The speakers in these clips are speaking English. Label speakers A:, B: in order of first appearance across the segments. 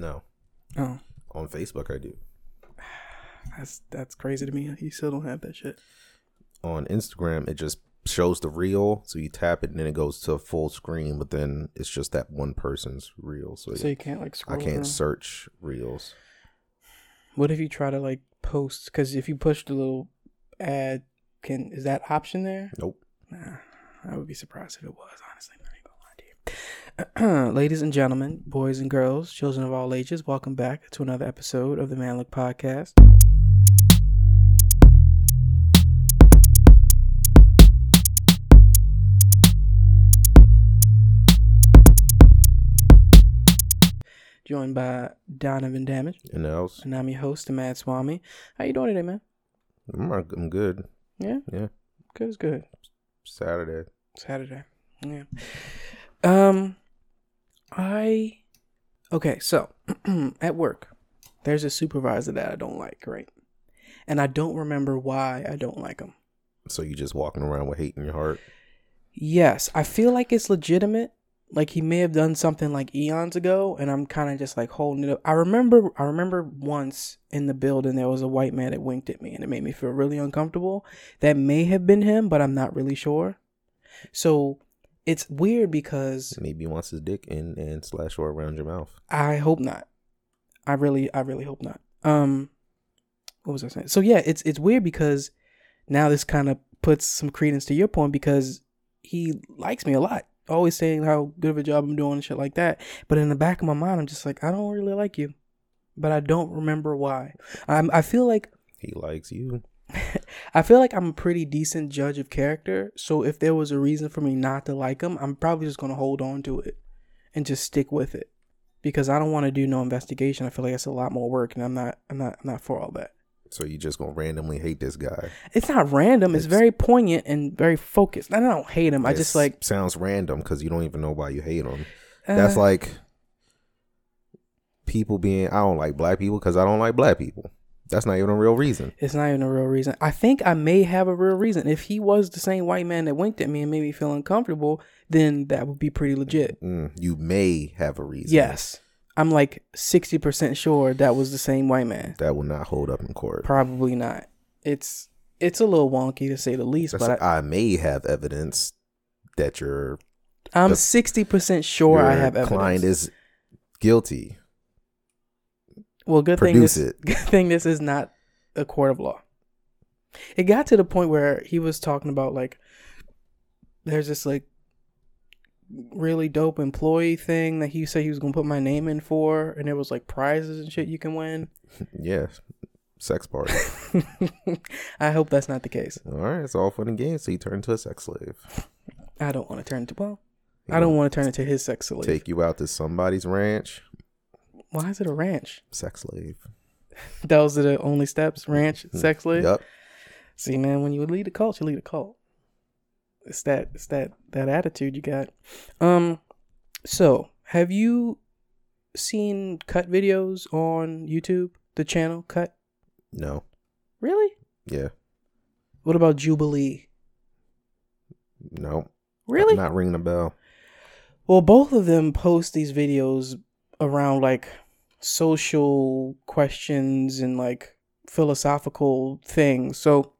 A: No.
B: Oh,
A: On Facebook, I do.
B: that's that's crazy to me. You still don't have that shit.
A: On Instagram, it just shows the reel. So you tap it and then it goes to full screen, but then it's just that one person's reel. So,
B: So you can't like scroll.
A: I can't
B: through.
A: search reels.
B: What if you try to like post? Because if you push the little ad, can is that option there?
A: Nope.
B: Nah, I would be surprised if it was. Honestly, I ain't gonna lie to you. Ladies and gentlemen, boys and girls, children of all ages, welcome back to another episode of the Man Look Podcast. Joined by Donovan Damage,
A: And else,
B: and I'm your host, the Mad Swami. How you doing today, man?
A: I'm, I'm good.
B: Yeah,
A: Yeah.
B: good is good.
A: Saturday.
B: Saturday. Yeah. Um I Okay, so at work there's a supervisor that I don't like, right? And I don't remember why I don't like him.
A: So you just walking around with hate in your heart.
B: Yes, I feel like it's legitimate. Like he may have done something like eons ago and I'm kind of just like holding it up. I remember I remember once in the building there was a white man that winked at me and it made me feel really uncomfortable. That may have been him, but I'm not really sure. So it's weird because
A: Maybe he wants his dick in and slash or around your mouth.
B: I hope not. I really, I really hope not. Um, what was I saying? So yeah, it's it's weird because now this kind of puts some credence to your point because he likes me a lot, always saying how good of a job I'm doing and shit like that. But in the back of my mind, I'm just like, I don't really like you, but I don't remember why. I'm, I feel like
A: He likes you.
B: I feel like I'm a pretty decent judge of character. So if there was a reason for me not to like him, I'm probably just gonna hold on to it and just stick with it because I don't want to do no investigation. I feel like that's a lot more work, and I'm not. I'm not. I'm not for all that.
A: So you just gonna randomly hate this guy.
B: It's not random. It's,
A: It's-
B: very poignant and very focused. And I don't hate him. I just like
A: sounds random because you don't even know why you hate him. That's
B: uh,
A: like people being I don't like black people because I don't like black people. That's not even a real reason.
B: It's not even a real reason. I think I may have a real reason. If he was the same white man that winked at me and made me feel uncomfortable, then that would be pretty legit.
A: Mm, you may have a reason.
B: Yes. I'm like 60% sure that was the same white man.
A: That will not hold up in court.
B: Probably not. It's it's a little wonky to say the least,
A: That's
B: but
A: like, I, may have evidence that
B: you're I'm
A: the-
B: 60% sure I have evidence.
A: client is guilty.
B: Well, good thing this
A: it.
B: good thing this is not a court of law. It got to the point where he was talking about like there's this like really dope employee thing that he said he was gonna put my name in for, and it was like prizes and shit you can win.
A: Yeah, sex party.
B: I hope that's not the case.
A: all right, it's all fun and games. So you turn into a sex slave.
B: I don't want to turn into well. I don't want to turn into his sex slave.
A: take you out to somebody's ranch.
B: Why is it a ranch?
A: Sex slave.
B: Those are the only steps. Ranch, sex slave.
A: Yep.
B: See, man, when you lead a cult, you lead a cult. It's that it's that that attitude you got. Um so have you seen cut videos on YouTube? The channel cut?
A: No.
B: Really?
A: Yeah.
B: What about Jubilee?
A: No.
B: Really?
A: Not ringing a bell.
B: Well, both of them post these videos around like social questions and like philosophical things. So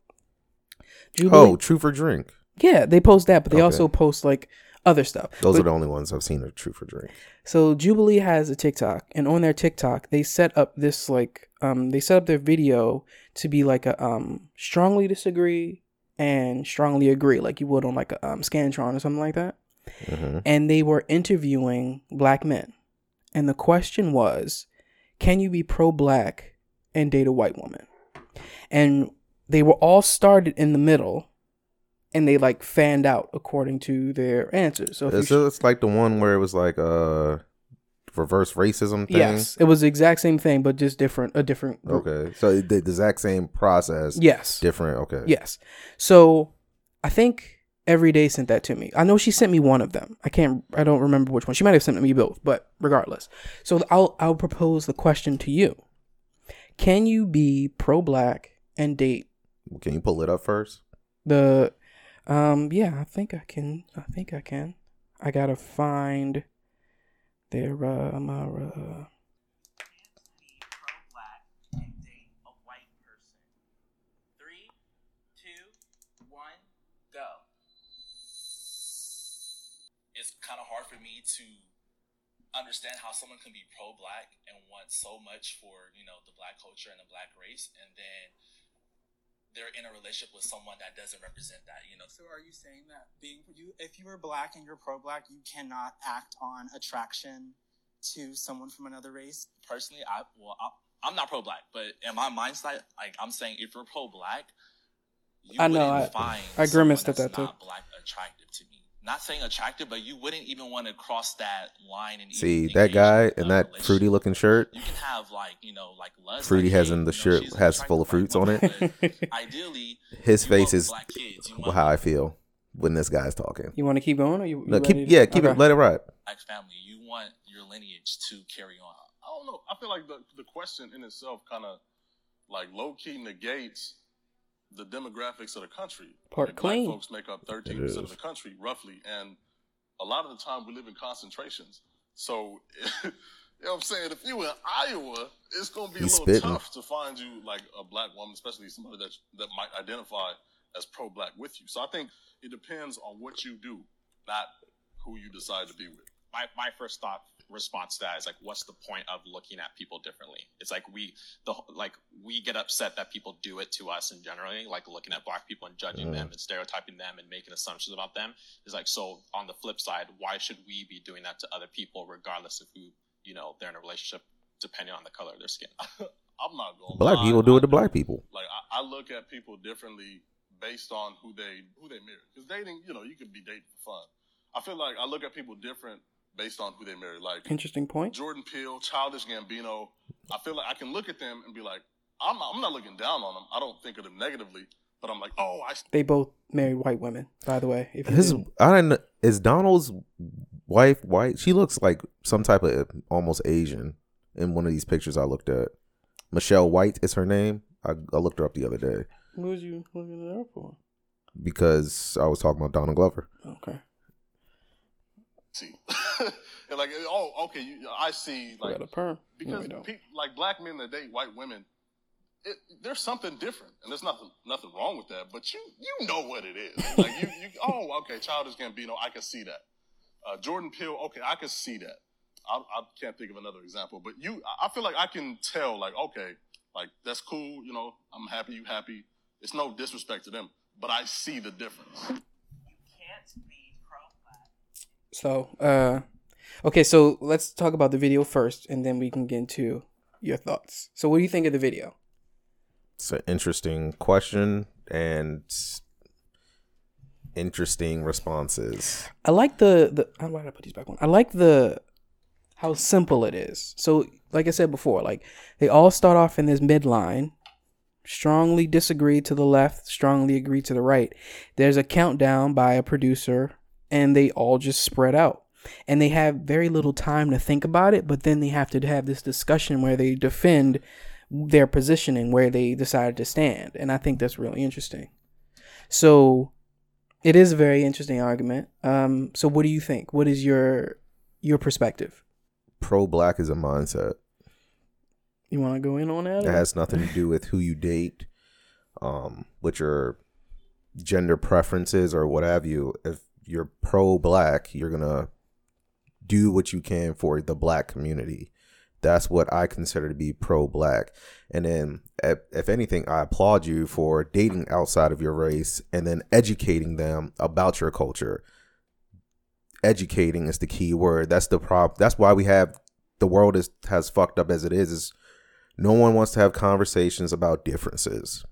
B: Jubilee,
A: Oh, Truth or Drink.
B: yeah, they post that, but they
A: Okay.
B: also post like other stuff.
A: Those
B: But-
A: are the only ones I've seen of Truth or Drink.
B: So Jubilee has a TikTok, and on their TikTok, they set up this like um they set up their video to be like a um strongly disagree and strongly agree, like you would on like a um Scantron or something like that.
A: hmm
B: And they were interviewing black men, and the question was, can you be pro black and date a white woman? And they were all started in the middle, and they like fanned out according to their answers. So
A: It's, it's like the one where it was like uh reverse racism thing.
B: Yes, it was the exact same thing, but just different. A different. group.
A: Okay. So the, the exact same process.
B: Yes.
A: Different. Okay.
B: Yes. So I think Everyday sent that to me. I know she sent me one of them. I can't. I don't remember which one. She might have sent me both, but regardless. So I'll I'll propose the question to you. Can you be pro black and date
A: Can you pull it up first?
B: the? Um. Yeah, I think I can. I think I can. I gotta find their uh, my uh,
C: understand how someone can be pro-black and want so much for you know the black culture and the black race, and then they're in a relationship with someone that doesn't represent that. You know,
D: So are you saying that being you, if you are black and you're pro-black, you cannot act on attraction to someone from another race?
C: personally, I well, I, I'm not pro-black, but in my mindset, like I'm saying, if you're pro-black, you
B: I know,
C: wouldn't
B: I-
C: find
B: I grimaced at
C: that's
B: that, too.
C: black attractive to me. Not saying attractive, but you wouldn't even want to cross that line and
A: See
C: even
A: that guy
C: in
A: in that fruity looking shirt.
C: You can have like you know like lust.
A: Fruity
C: like,
A: has
C: hey,
A: in the
C: you know,
A: shirt has full of
C: attractive
A: fruits on it.
C: Ideally,
A: His face is
C: kids.
A: How I feel when this guy's talking.
B: You want to keep going, or you?
A: No, keep
B: to-
A: yeah, keep
B: Okay.
A: it. Let it ride.
C: black family. You want your lineage to carry on.
E: I don't know. I feel like the the question in itself kind of like low key negates the demographics of the country.
B: Part
E: Like,
B: clean.
E: Black folks make up
A: 13%
E: of the country roughly, and a lot of the time we live in concentrations. So. You know what I'm saying? If you in Iowa, it's gonna be
A: He's
E: a little
A: spitting.
E: tough to find you like a black woman, especially somebody that that might identify as pro-black with you. So I think it depends on what you do, not who you decide to be with.
F: my, my first thought response to that is like what's the point of looking at people differently it's like we the like we get upset that people do it to us in generally like looking at black people and judging
A: Mm.
F: them and stereotyping them and making assumptions about them is like so on the flip side why should we be doing that to other people regardless of who you know they're in a relationship depending on the color of their skin
E: I'm not going.
A: Black people do it to black people.
E: Like I, I look at people differently based on who they who they marry. Because dating, you know, you could be dating for fun. I feel like I look at people different based on who they marry. Like
B: Interesting point.
E: Jordan Peele, Childish Gambino. I feel like I can look at them and be like, I'm not, I'm not looking down on them. I don't think of them negatively, but I'm like, oh, I
B: They both married white women, by the way. If
A: His I don't know. Is Donald's wife white? She looks like some type of almost Asian in one of these pictures I looked at. Michelle White is her name. I, I looked her up the other day
B: what was you looking it up for?
A: because I was talking about Donald Glover.
B: Okay,
E: see. and like, oh, okay, you, I see. Like,
B: got a perm.
E: Because
B: don't.
E: pe- like black men that date white women, it, there's something different, and there's nothing nothing wrong with that. But you you know what it is. Like you you oh okay, Childish Gambino, I can see that. Uh, Jordan Peele, okay, I can see that. I, I can't think of another example, but you, I feel like I can tell, like okay, like that's cool. You know, I'm happy, you happy. It's no disrespect to them, but I see the difference.
B: So, uh, okay, so let's talk about the video first, and then we can get into your thoughts. So, what do you think of the video?
A: It's an interesting question and interesting responses.
B: I like the the. How do I put these back on? I like the how simple it is. So, like I said before, like they all start off in this midline, strongly disagree to the left, strongly agree to the right. There's a countdown by a producer, and they all just spread out. And they have very little time to think about it, but then they have to have this discussion where they defend their positioning, where they decided to stand. And I think that's really interesting. So it is a very interesting argument. Um, so what do you think? What is your your perspective?
A: Pro black is a mindset.
B: You want to go in on that?
A: It
B: or-
A: has nothing to do with who you date, um, with your gender preferences or what have you. If you're pro black, you're gonna do what you can for the black community. That's what I consider to be pro black. And then, if, anything, I applaud you for dating outside of your race and then educating them about your culture. Educating is the key word. That's the problem. That's why we have the world is has fucked up as it is. Is no one wants to have conversations about differences.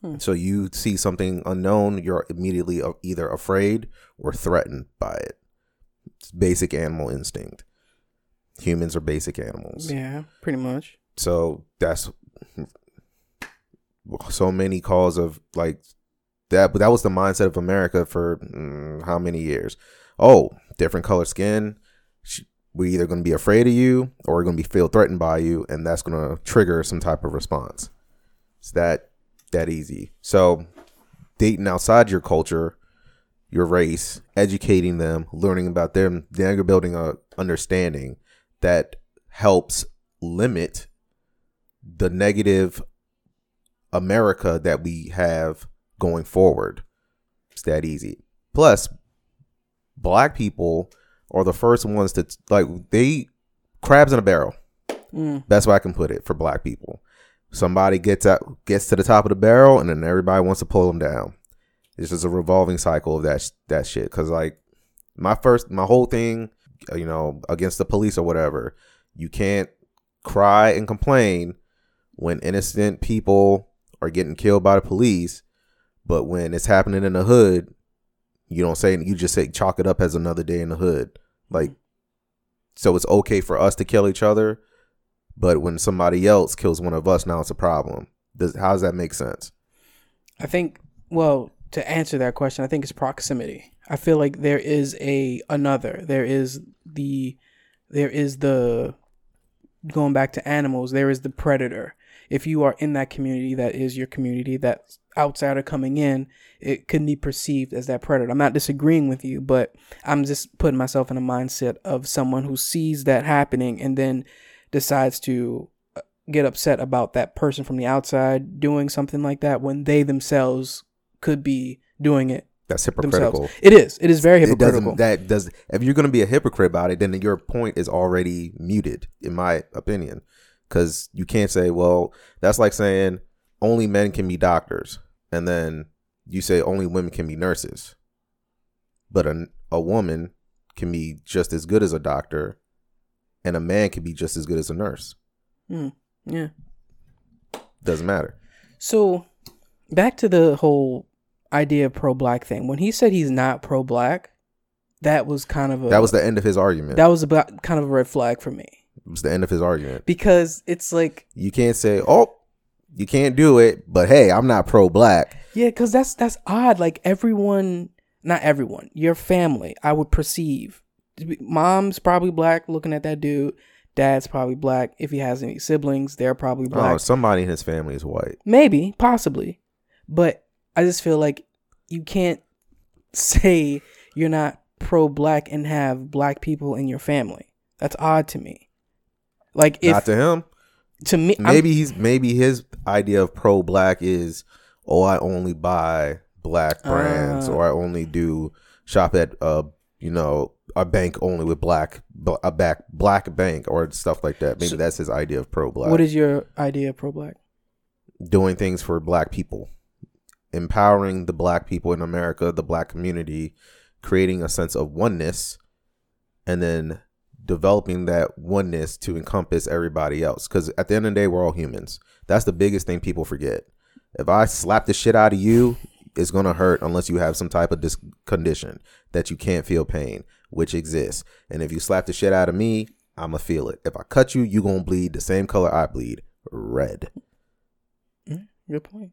B: Hmm.
A: So you see something unknown, you're immediately uh, either afraid or threatened by it. It's basic animal instinct. Humans are basic animals.
B: Yeah, pretty much.
A: So that's so many calls of like that. But that was the mindset of America for mm, how many years? Oh, different color skin. We're either going to be afraid of you or we're going to be feel threatened by you, and that's going to trigger some type of response. It's that that easy. So dating outside your culture, your race, educating them, learning about them, then you're building a understanding that helps limit the negative America that we have going forward. It's that easy. Plus, black people are the first ones to like they crabs in a barrel.
B: Mm.
A: Best way I can put it for black people. Somebody gets out, gets to the top of the barrel, and then everybody wants to pull them down. It's just a revolving cycle of that that shit. Because like my first, my whole thing, uh, you know, against the police or whatever, you can't cry and complain when innocent people are getting killed by the police, but when it's happening in the hood, you don't say you just say chalk it up as another day in the hood. Like, so it's okay for us to kill each other, but when somebody else kills one of us, now it's a problem. Does how does that make sense?
B: I think well, to answer that question, I think it's proximity. I feel like there is a another. There is the there is the going back to animals, there is the predator. If you are in that community that is your community, that outsider coming in, it can be perceived as that predator. I'm not disagreeing with you, but I'm just putting myself in a mindset of someone who sees that happening and then decides to uh, get upset about that person from the outside doing something like that when they themselves could be doing it
A: That's
B: themselves.
A: hypocritical.
B: It is. It is very
A: It
B: hypocritical.
A: doesn't. That does. If you're gonna be a hypocrite about it, then your point is already muted, in my opinion. Because you can't say, "Well, that's like saying only men can be doctors," and then you say only women can be nurses. But a a woman can be just as good as a doctor, and a man can be just as good as a nurse.
B: Hmm. yeah.
A: Doesn't matter.
B: So back to the whole idea of pro black thing. When he said he's not pro black, that was kind of a
A: That was the end of his argument.
B: that was about kind of a red flag for me
A: it was the end of his argument.
B: because it's like
A: You can't say, "Oh, you can't do it," but hey, I'm not pro black.
B: yeah, because that's that's odd. Like everyone, not everyone, your family, I would perceive. Mom's probably black, looking at that dude. Dad's probably black. If he has any siblings, they're probably black.
A: Oh, somebody in his family is white.
B: Maybe, possibly. But I just feel like you can't say you're not pro black and have black people in your family. That's odd to me. Like if
A: Not to him.
B: to me I'm-
A: Maybe he's maybe his idea of pro black is, oh, I only buy black brands,
B: Ah.
A: or I only do shop at uh, you know, a bank only with black a back black bank or stuff like that. Maybe
B: So-
A: that's his idea of pro black.
B: what is your idea of pro black?
A: doing things for black people, empowering the black people in America, the black community, creating a sense of oneness, and then developing that oneness to encompass everybody else. Because at the end of the day, we're all humans. That's the biggest thing people forget. If I slap the shit out of you, it's gonna hurt unless you have some type of dis- condition that you can't feel pain, which exists. And if you slap the shit out of me, I'ma feel it. If I cut you, you gonna bleed the same color I bleed, red.
B: Mm, good point.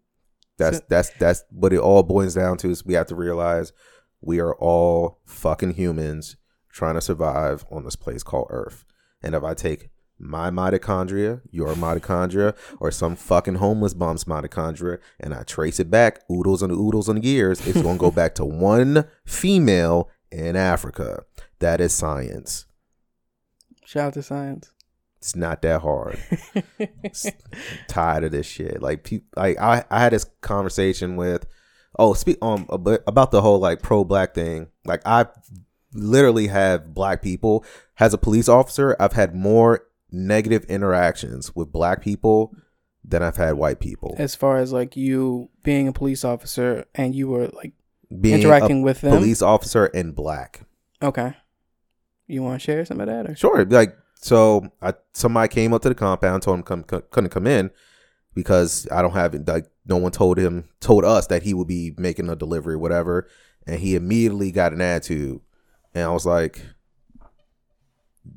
A: That's that's that's what it all boils down to. Is we have to realize we are all fucking humans trying to survive on this place called Earth. And if I take my mitochondria, your mitochondria, or some fucking homeless bum's mitochondria, and I trace it back, oodles and oodles and years, it's gonna go back to one female in Africa. That is science.
B: Shout out to science.
A: It's not that hard. tired of this shit. Like, pe- like I, I had this conversation with, oh, speak um about the whole like pro black thing. Like, I literally have black people as a police officer. I've had more negative interactions with black people than I've had white people.
B: as far as like you being a police officer and you were like
A: Being
B: interacting
A: a
B: with them.
A: police officer in black.
B: Okay. You want to share some of that? Or?
A: Sure. Like so, I somebody came up to the compound, told him come, come couldn't come in because I don't have. Like no one told him, told us that he would be making a delivery, or whatever. And he immediately got an attitude, and I was like,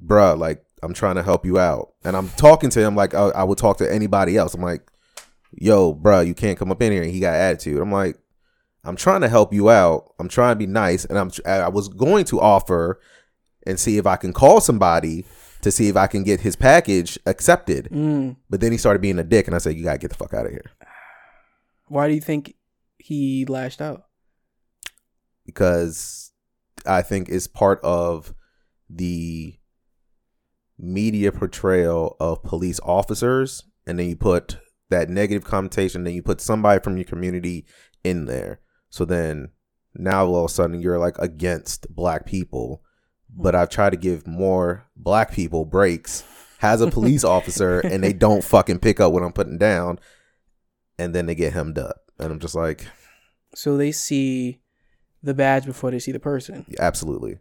A: "Bruh, like I'm trying to help you out," and I'm talking to him like I, I would talk to anybody else. I'm like, "Yo, bruh, you can't come up in here." And he got attitude. I'm like, "I'm trying to help you out. I'm trying to be nice, and I'm I was going to offer." and see if I can call somebody to see if I can get his package accepted.
B: Mm.
A: But then he started being a dick, and I said, "You gotta get the fuck out of here,"
B: Why do you think he lashed out?
A: because I think it's part of the media portrayal of police officers, and then you put that negative connotation, then you put somebody from your community in there. So then now all of a sudden you're like against black people but I've tried to give more black people breaks. Has a police officer and they don't fucking pick up what I'm putting down, and then they get hemmed up, and I'm just like,
B: So they see the badge before they see the person.
A: absolutely.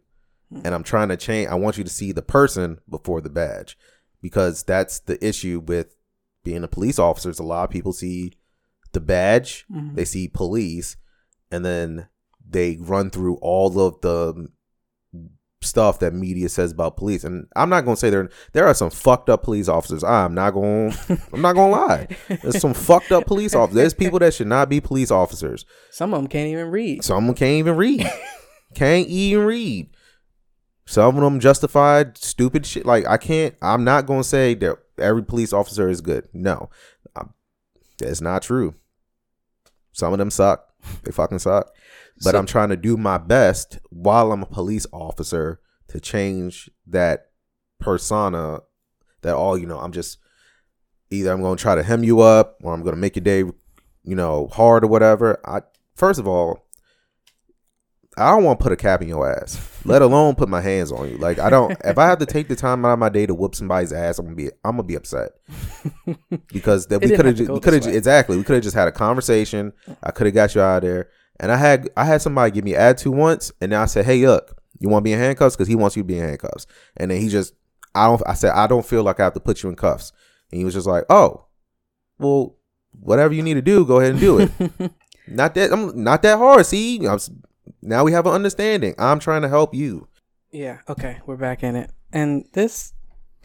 A: And I'm trying to change. I want you to see the person before the badge, because that's the issue with being a police officer. is A lot of people see the badge,
B: Mhm.
A: they see police, and then they run through all of the stuff that media says about police. And I'm not gonna say there there are some fucked up police officers. I'm not going I'm not gonna lie. There's some fucked up police officers. There's people that should not be police officers.
B: Some of them can't even read.
A: Some of them can't even read. can't even read. Some of them justified stupid shit. Like I can't. I'm not gonna say that every police officer is good. No, Um, that's not true. Some of them suck. They fucking suck. But
B: So-
A: I'm trying to do my best while I'm a police officer to change that persona. That all you know. I'm just either I'm gonna try to hem you up or I'm gonna make your day, you know, hard or whatever. I first of all, I don't want to put a cap in your ass, let alone put my hands on you. Like I don't. if I have to take the time out of my day to whoop somebody's ass, I'm gonna be. I'm gonna be upset because that we could
B: have to
A: We could have exactly. We could have just had a conversation. I could have got you out of there, and I had. I had somebody give me an attitude once, and then I said, "Hey, look, you want to be in handcuffs because he wants you to be in handcuffs," and then he just. I don't. I said I don't feel like I have to put you in cuffs, and he was just like, "Oh, well, whatever you need to do, go ahead and do it." not that I'm not that hard. See, I'm, now we have an understanding. I'm trying to help you.
B: Yeah. Okay. We're back in it, and this,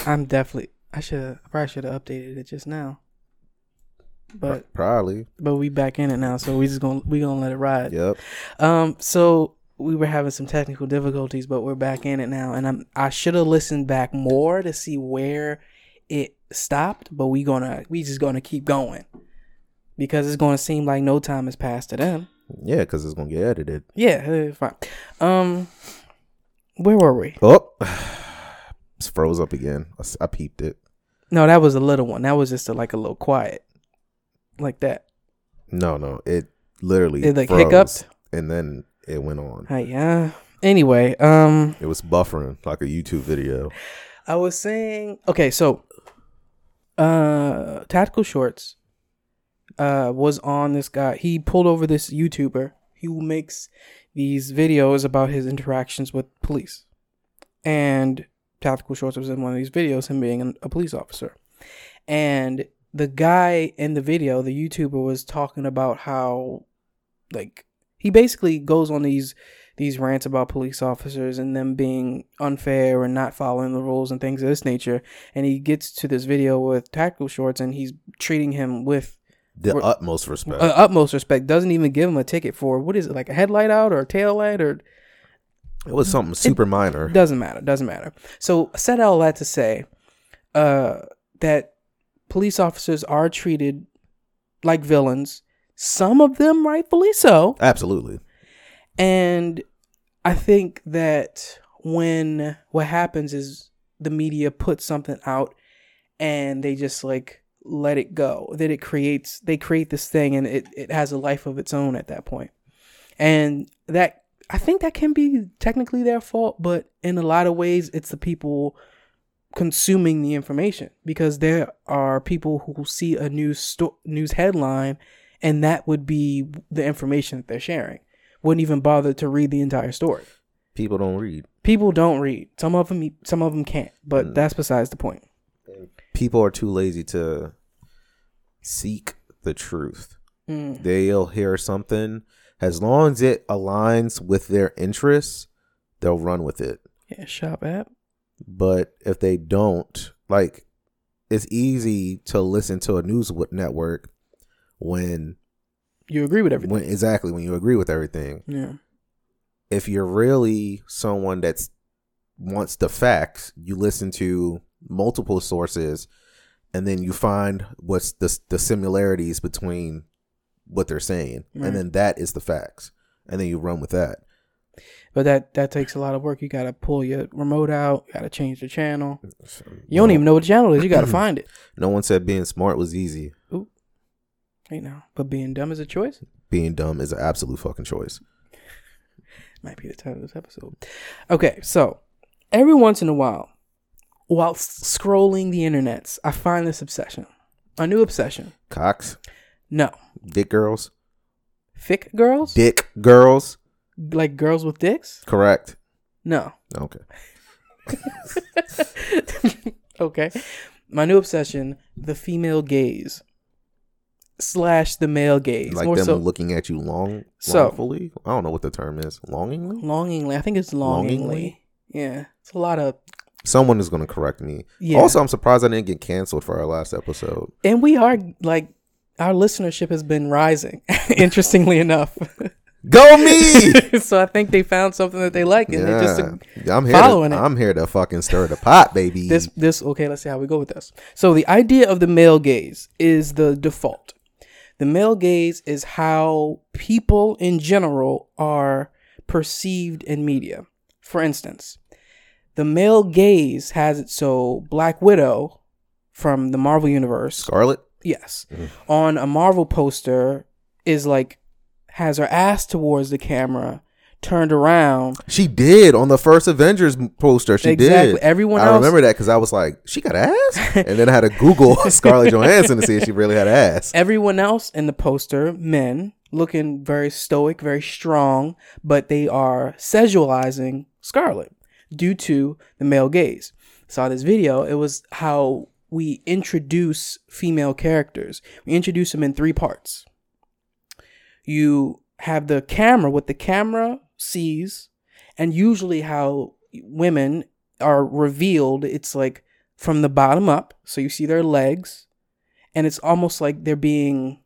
B: I'm definitely. I should. Have, I probably should have updated it just now. But
A: Probably.
B: but we back in it now, so we just gonna we gonna let it ride.
A: Yep.
B: Um. So we were having some technical difficulties, but we're back in it now, and I'm. I should have listened back more to see where it stopped, but we gonna we just gonna keep going because it's gonna seem like no time has passed to them.
A: Yeah, because it's gonna get edited.
B: Yeah. uh, Fine. Um. Where were we?
A: Oh, it's froze up again. I peeped it.
B: No, that was a little one. That was just a, like a little quiet, like that.
A: No, no, it literally
B: It like
A: froze,
B: hiccuped.
A: and then it went on.
B: Hi, yeah. Anyway, um,
A: It was buffering like a YouTube video.
B: I was saying, okay, so, uh, tactical shorts, uh, was on this guy. He pulled over this YouTuber who makes these videos about his interactions with police, and tactical shorts was in one of these videos, him being an, a police officer, and the guy in the video, the YouTuber, was talking about how, like, he basically goes on these these rants about police officers and them being unfair and not following the rules and things of this nature. And he gets to this video with tactical shorts and he's treating him with
A: The utmost respect.
B: uh, utmost respect. Doesn't even give him a ticket for what is it like a headlight out or a tail light or
A: it was something super minor.
B: doesn't matter. Doesn't matter. So I said all that to say uh, that police officers are treated like villains. Some of them rightfully so.
A: Absolutely.
B: And I think that when what happens is the media puts something out and they just like let it go, that it creates they create this thing and it, it has a life of its own at that point. And that I think that can be technically their fault, but in a lot of ways it's the people consuming the information because there are people who see a news sto- news headline and that would be the information that they're sharing wouldn't even bother to read the entire story.
A: People don't read.
B: People don't read. Some of them, some of them can't. But
A: Mm.
B: that's besides the point.
A: People are too lazy to seek the truth.
B: Mm.
A: They'll hear something as long as it aligns with their interests, they'll run with it.
B: Yeah, shop app.
A: But if they don't, like, it's easy to listen to a news network when,
B: You agree with everything.
A: when exactly when you agree with everything.
B: yeah.
A: If you're really someone that's wants the facts, you listen to multiple sources, and then you find what's the the similarities between what they're saying,
B: Right.
A: and then that is the facts, and then you run with that.
B: But that that takes a lot of work. You gotta pull your remote out. You gotta change the channel. You don't even know what channel is You gotta find it.
A: No one said being smart was easy.
B: You know. But being dumb is a choice.
A: Being dumb is an absolute fucking choice.
B: Might be the title of this episode. Okay, so every once in a while, while s- scrolling the internets, I find this obsession, a new obsession.
A: Cox,
B: No,
A: dick girls,
B: thick girls,
A: dick girls.
B: like girls with dicks.
A: Correct.
B: No,
A: Okay.
B: okay. My new obsession: the female gaze slash the male gaze.
A: Like
B: More
A: them
B: so
A: looking at you long,
B: So-
A: longfully. I don't know what the term is. Longingly.
B: longingly. I think it's longingly.
A: Longingly?
B: Yeah, it's a lot of
A: Someone is going to correct me.
B: yeah.
A: Also, I'm surprised I didn't get canceled for our last episode.
B: and we are like our listenership has been rising. interestingly enough.
A: Go me!
B: so I think they found something that they like, and they just
A: Yeah, I'm here.
B: following
A: to,
B: it.
A: I'm here to fucking stir the pot, baby.
B: this this okay. Let's see how we go with this. So the idea of the male gaze is the default. The male gaze is how people in general are perceived in media. For instance, the male gaze has it so Black Widow from the Marvel universe
A: Scarlett.
B: Yes. Mm-hmm. On a Marvel poster is like has her ass towards the camera, turned around.
A: She did on the first Avengers poster. She
B: Exactly.
A: did.
B: Everyone
A: I
B: else-
A: remember that because I was like, she got ass, and then I had to Google Scarlett Johansson to see if she really had ass.
B: Everyone else in the poster, men, looking very stoic, very strong, but they are sexualizing Scarlett due to the male gaze. Saw this video, it was how we introduce female characters. We introduce them in three parts. You have the camera, what the camera sees, and usually how women are revealed, it's like from the bottom up. So you see their legs, and it's almost like they're being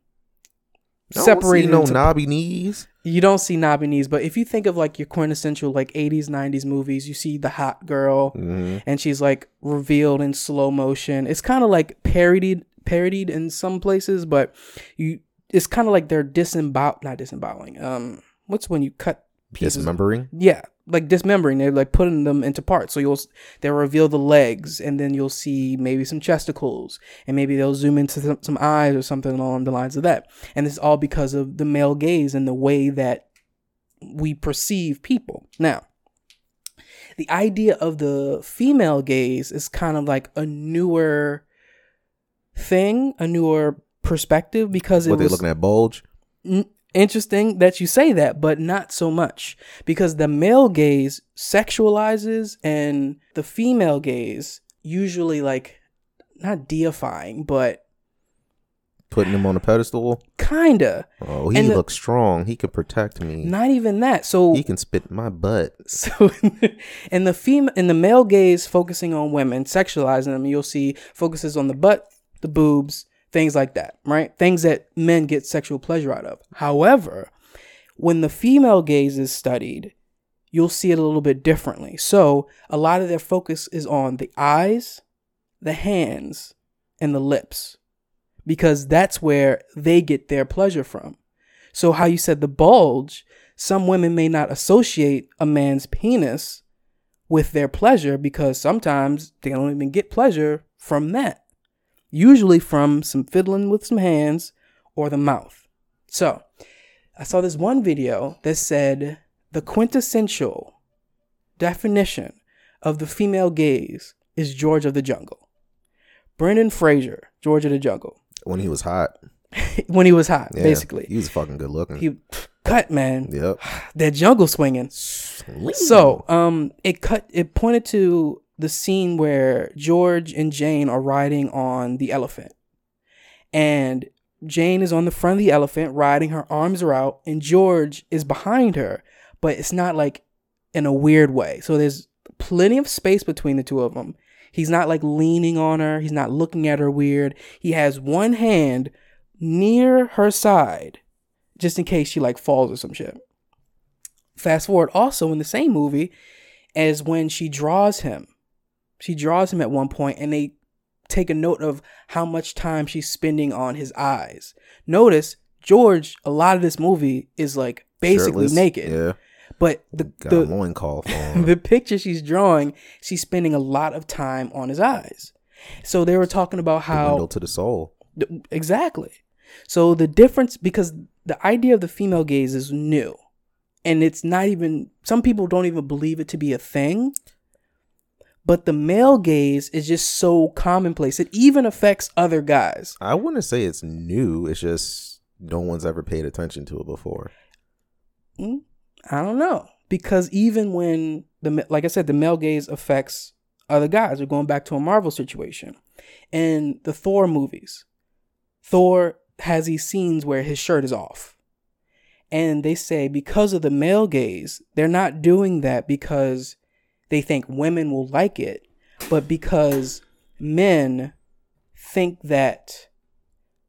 A: I
B: separated.
A: no
B: into-
A: knobby knees.
B: you don't see knobby knees, but if you think of like your quintessential like 80s, 90s movies, you see the hot girl
A: Mhm.
B: and she's like revealed in slow motion. It's kind of like parodied parodied in some places, but you it's kind of like they're disembowel not disemboweling. Um what's when you cut pieces
A: Dismembering.
B: yeah, like dismembering. They're like putting them into parts. So you'll they'll reveal the legs, and then you'll see maybe some chesticles, and maybe they'll zoom into some, some eyes or something along the lines of that. And it's all because of the male gaze and the way that we perceive people. Now, the idea of the female gaze is kind of like a newer thing, a newer perspective because it
A: What they looking at bulge?
B: N- interesting that you say that, but not so much because the male gaze sexualizes and the female gaze usually like not deifying, but
A: Putting him on a pedestal.
B: kinda.
A: Oh, he
B: And the-
A: looks strong. He can protect me.
B: Not even that. So
A: he can spit my butt.
B: So in the female in the male gaze focusing on women, sexualizing them, you'll see focuses on the butt, the boobs, things like that, right? Things that men get sexual pleasure out of. However, when the female gaze is studied, you'll see it a little bit differently. So a lot of their focus is on the eyes, the hands, and the lips. Because that's where they get their pleasure from. So how you said the bulge, some women may not associate a man's penis with their pleasure because sometimes they don't even get pleasure from that. Usually from some fiddling with some hands or the mouth. So, I saw this one video that said the quintessential definition of the female gaze is George of the Jungle. Brendan Fraser, George of the Jungle.
A: When he was hot.
B: when he was hot,
A: Yeah,
B: basically.
A: He was fucking good looking.
B: He cut man.
A: yep.
B: That jungle swinging. So, um, it cut. It pointed to the scene where George and Jane are riding on the elephant, and Jane is on the front of the elephant, riding. Her arms are out, and George is behind her, but it's not like in a weird way. So there's plenty of space between the two of them. He's not like leaning on her. He's not looking at her weird. He has one hand near her side, just in case she like falls or some shit. Fast forward also in the same movie as when she draws him. She draws him at one point and they take a note of how much time she's spending on his eyes. Notice George, a lot of this movie is like basically
A: Shirtless.
B: naked.
A: Yeah.
B: But the
A: Got
B: the,
A: loincloth on.
B: the picture she's drawing, she's spending a lot of time on his eyes. So they were talking about how
A: to the soul.
B: Th- Exactly. So the difference because the idea of the female gaze is new. And it's not even some people don't even believe it to be a thing. But the male gaze is just so commonplace. It even affects other guys.
A: I wouldn't say it's new. It's just no one's ever paid attention to it before.
B: Mm, I don't know because even when the like I said, the male gaze affects other guys. We're going back to a Marvel situation, in the Thor movies, Thor has these scenes where his shirt is off, and they say because of the male gaze, they're not doing that because they think women will like it, but because men think that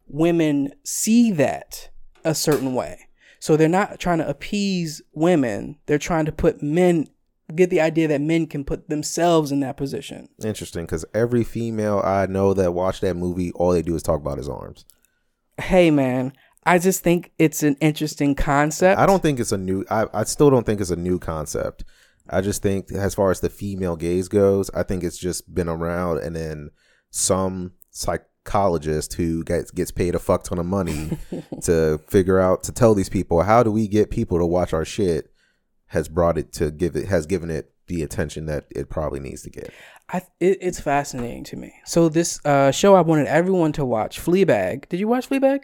B: women see that a certain way. So they're not trying to appease women. They're trying to put men get the idea that men can put themselves in that position.
A: Interesting, because every female I know that watched that movie, all they do is talk about his arms.
B: Hey man, I just think it's an interesting concept.
A: I don't think it's a new. I, I still don't think it's a new concept. I just think, as far as the female gaze goes, I think it's just been around, and then some psychologist who gets gets paid a fuck ton of money to figure out to tell these people how do we get people to watch our shit has brought it to give it has given it the attention that it probably needs to get.
B: I it, it's fascinating to me. So this uh, show I wanted everyone to watch, Fleabag. Did you watch Fleabag?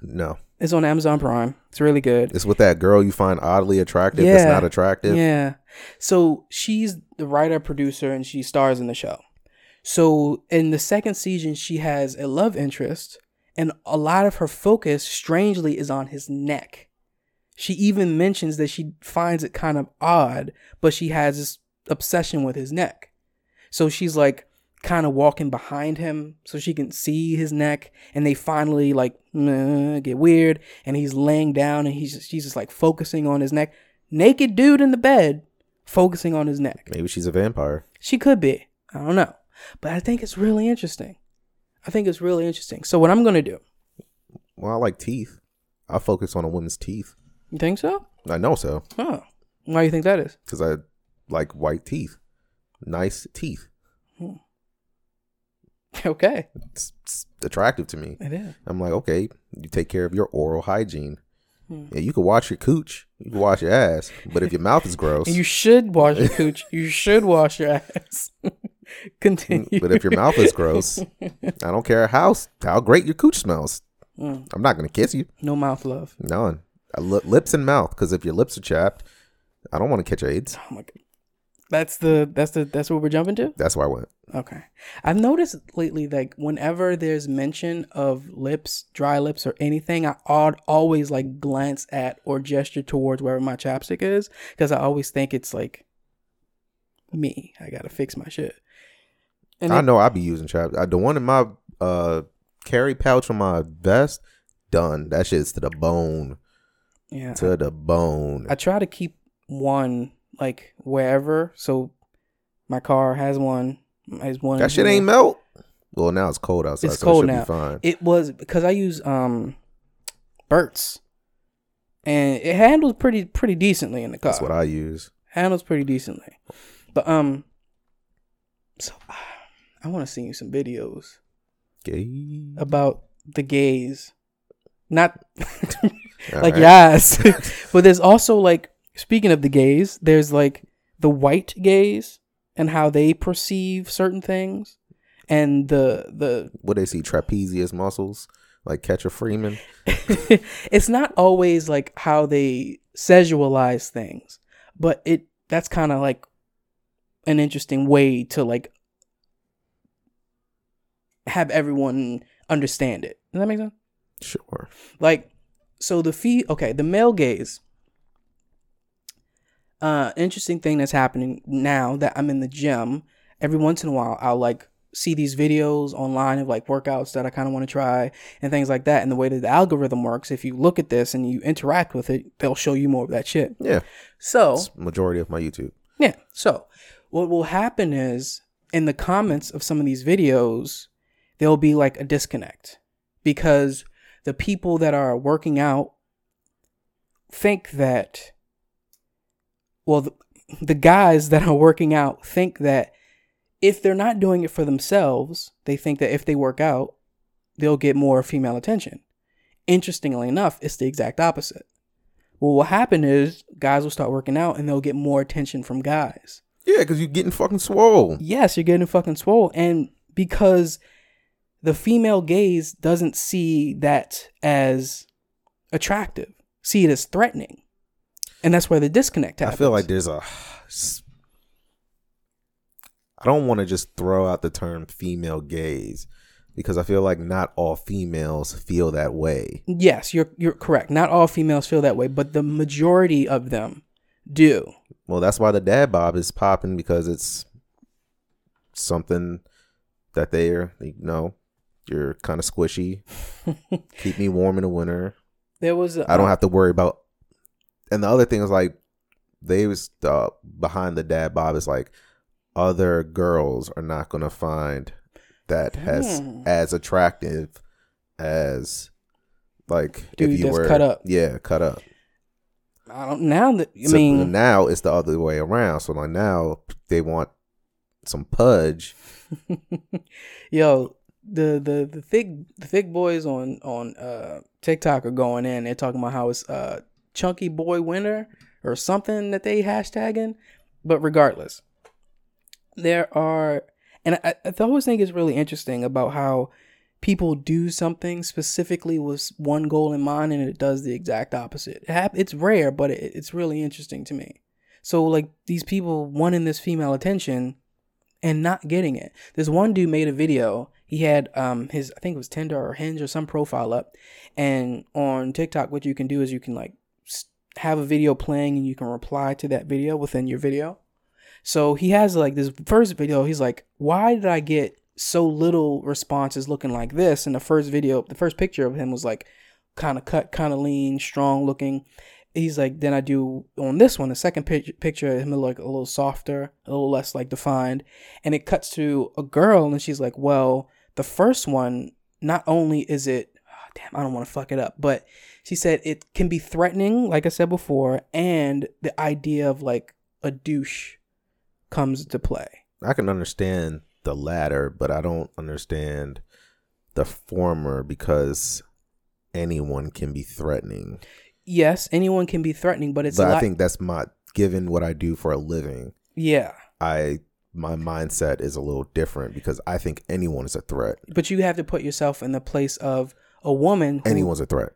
A: No,
B: It's on Amazon Prime. It's really good.
A: it's with that girl you find oddly attractive. That's not attractive.
B: Yeah. So she's the writer producer and she stars in the show. So in the second season, she has a love interest, and a lot of her focus, strangely, is on his neck. She even mentions that she finds it kind of odd, but she has this obsession with his neck. So she's like kind of walking behind him so she can see his neck, and they finally like "Nah," get weird, and he's laying down and he's she's just like focusing on his neck. Naked dude in the bed, focusing on his neck.
A: Maybe she's a vampire.
B: She could be. I don't know. But I think it's really interesting. I think it's really interesting. So what I'm gonna do?
A: Well, I like teeth. I focus on a woman's teeth.
B: You think so?
A: I know so
B: Huh. Why do you think that is?
A: because I like white teeth, nice teeth. Hmm.
B: Okay.
A: It's, it's attractive to me.
B: It is.
A: I'm like, okay, you take care of your oral hygiene.
B: Hmm.
A: Yeah, you can wash your cooch, you can wash your ass, but if your mouth is gross,
B: you should wash your cooch. You should wash your ass. Continue.
A: but if your mouth is gross, I don't care how how great your cooch smells.
B: Mm.
A: I'm not gonna kiss you.
B: no mouth love.
A: None. Li- lips and mouth, because if your lips are chapped, I don't want to catch AIDS.
B: Oh my god. That's the that's the that's what we're jumping to?
A: That's why I went.
B: Okay. I've noticed lately like whenever there's mention of lips, dry lips or anything, I al- always like glance at or gesture towards wherever my chapstick is because I always think it's like me. I got to fix my shit. And
A: I
B: it-
A: know I be using chap. I, the one in my uh carry pouch on my vest, done. That shit's to the bone.
B: yeah.
A: To the bone.
B: I try to keep one like wherever so my car has one has one
A: that shit ain't melt. Well, now it's cold outside,
B: It's
A: so
B: cold
A: it should
B: now.
A: be fine.
B: It was because I use um Burt's, and it handles pretty pretty decently in the car.
A: That's what I use.
B: handles pretty decently, but um, so I want to send you some videos
A: Gay.
B: about the gays, not like
A: right.
B: yes, but there's also like speaking of the gays, there's like the white gays and how they perceive certain things, and the the
A: What they see trapezius muscles like Catcher Freeman.
B: it's not always like how they sexualize things, but it that's kind of like an interesting way to like have everyone understand it. Does that make sense?
A: Sure.
B: Like, so the fee, okay, the male gaze. Uh, interesting thing that's happening now that I'm in the gym. Every once in a while, I'll like see these videos online of like workouts that I kind of want to try and things like that. And the way that the algorithm works, if you look at this and you interact with it, they'll show you more of that shit.
A: Yeah.
B: So,
A: majority of my YouTube.
B: yeah. So, what will happen is in the comments of some of these videos, there'll be like a disconnect because the people that are working out think that, well, the, the guys that are working out think that if they're not doing it for themselves, they think that if they work out, they'll get more female attention. Interestingly enough, it's the exact opposite. Well, what happened is guys will start working out and they'll get more attention from guys.
A: Yeah, because you're getting fucking swole.
B: Yes, you're getting fucking swole. And because the female gaze doesn't see that as attractive, see it as threatening. And that's where the disconnect happens.
A: I feel like there's a. I don't want to just throw out the term female gaze because I feel like not all females feel that way.
B: Yes, you're you're correct. Not all females feel that way, but the majority of them do.
A: Well, that's why the dad bod is popping because it's something that they're, you know, you're kind of squishy. Keep me warm in the winter.
B: There was a,
A: I don't uh, have to worry about. And the other thing is like, they was uh, behind the dad bod is like, other girls are not gonna find that as
B: Hmm.
A: as attractive as like
B: Dude
A: if you were
B: cut up.
A: Yeah, cut up.
B: I don't now that I
A: So
B: mean
A: now it's the other way around. So like now they want some pudge.
B: Yo, the the the thick the thick boys on on uh TikTok are going in. They're talking about how it's uh chunky boy winter or something that they hashtagging. But regardless, there are, and I, I always think it's really interesting about how people do something specifically with one goal in mind and it does the exact opposite. It's rare, but it, it's really interesting to me. So like these people wanting this female attention and not getting it. This one dude made a video. He had um his I think it was Tinder or Hinge or some profile up, and on TikTok, what you can do is you can like have a video playing and you can reply to that video within your video. So he has like this first video. He's like, "Why did I get so little responses looking like this?" And the first video, the first picture of him was like kind of cut, kind of lean, strong looking. He's like, then I do on this one, the second picture, picture of him like a little softer, a little less like defined, and it cuts to a girl, and she's like, well, the first one, not only is it, damn, I don't want to fuck it up, but she said it can be threatening, like I said before, and the idea of like a douche comes into play.
A: I can understand the latter, but I don't understand the former because anyone can be threatening.
B: Yes, anyone can be threatening, but it's
A: but I
B: lot.
A: think that's my given what I do for a living.
B: yeah,
A: I my mindset is a little different because I think anyone is a threat.
B: but you have to put yourself in the place of a woman. Who,
A: Anyone's a threat.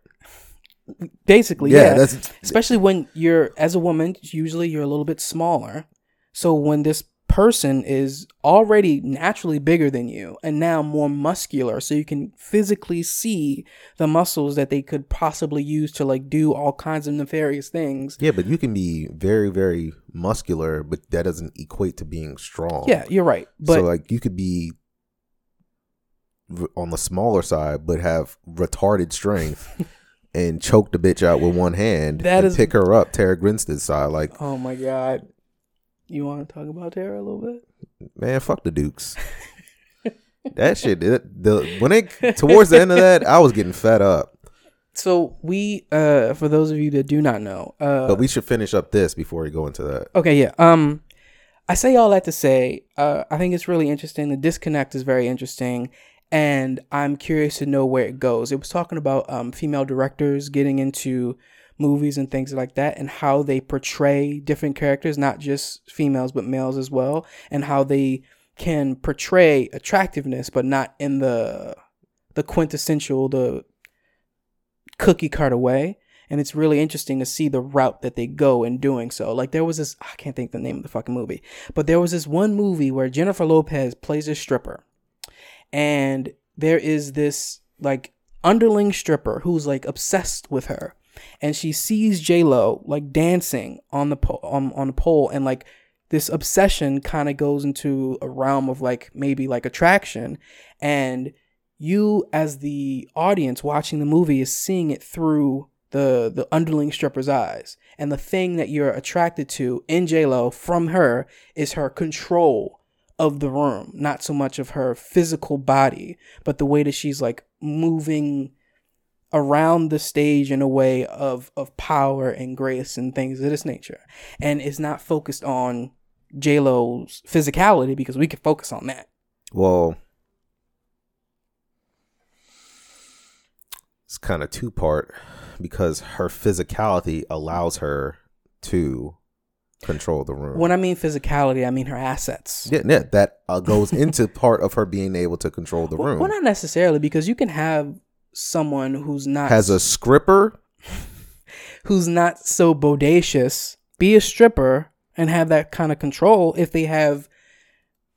B: basically,
A: Yeah,
B: yeah.
A: that's
B: especially when you're as a woman usually you're a little bit smaller so when this person is already naturally bigger than you and now more muscular so you can physically see the muscles that they could possibly use to like do all kinds of nefarious things
A: yeah, but you can be very very muscular, but that doesn't equate to being strong.
B: yeah you're right but
A: so like you could be on the smaller side, but have retarded strength. And choke the bitch out with one hand
B: That
A: and
B: is-
A: pick her up, Tara Grinstead side. Like,
B: oh my god you want to talk about Tara a little bit
A: man, fuck the Dukes. that shit, it, the when it towards the end of that, I was getting fed up.
B: so we uh for those of you that do not know uh
A: But we should finish up this before we go into that.
B: Okay, yeah. Um, I say all that to say, uh, I think it's really interesting. The disconnect is very interesting, and I'm curious to know where it goes. It was talking about um, female directors getting into movies and things like that, and how they portray different characters, not just females but males as well, and how they can portray attractiveness, but not in the the quintessential, the cookie cutter way and it's really interesting to see the route that they go in doing so. Like there was this I can't think the name of the fucking movie, but there was this one movie where Jennifer Lopez plays a stripper. And there is this like underling stripper who's like obsessed with her. And she sees J Lo like dancing on the po- on on pole. And like this obsession kind of goes into a realm of like maybe like attraction. And you as the audience watching the movie is seeing it through the the underling stripper's eyes. And the thing that you're attracted to in j-lo from her is her control of the room not so much of her physical body but the way that she's like moving around the stage in a way of of power and grace and things of this nature. And it's not focused on j-lo's physicality because we can focus on that.
A: Well, it's kind of two part because her physicality allows her to control the room.
B: When I mean physicality, I mean her assets.
A: yeah, yeah, that uh, goes into part of her being able to control the room.
B: well, not necessarily because you can have someone who's not
A: Has a stripper,
B: who's not so bodacious be a stripper and have that kind of control if they have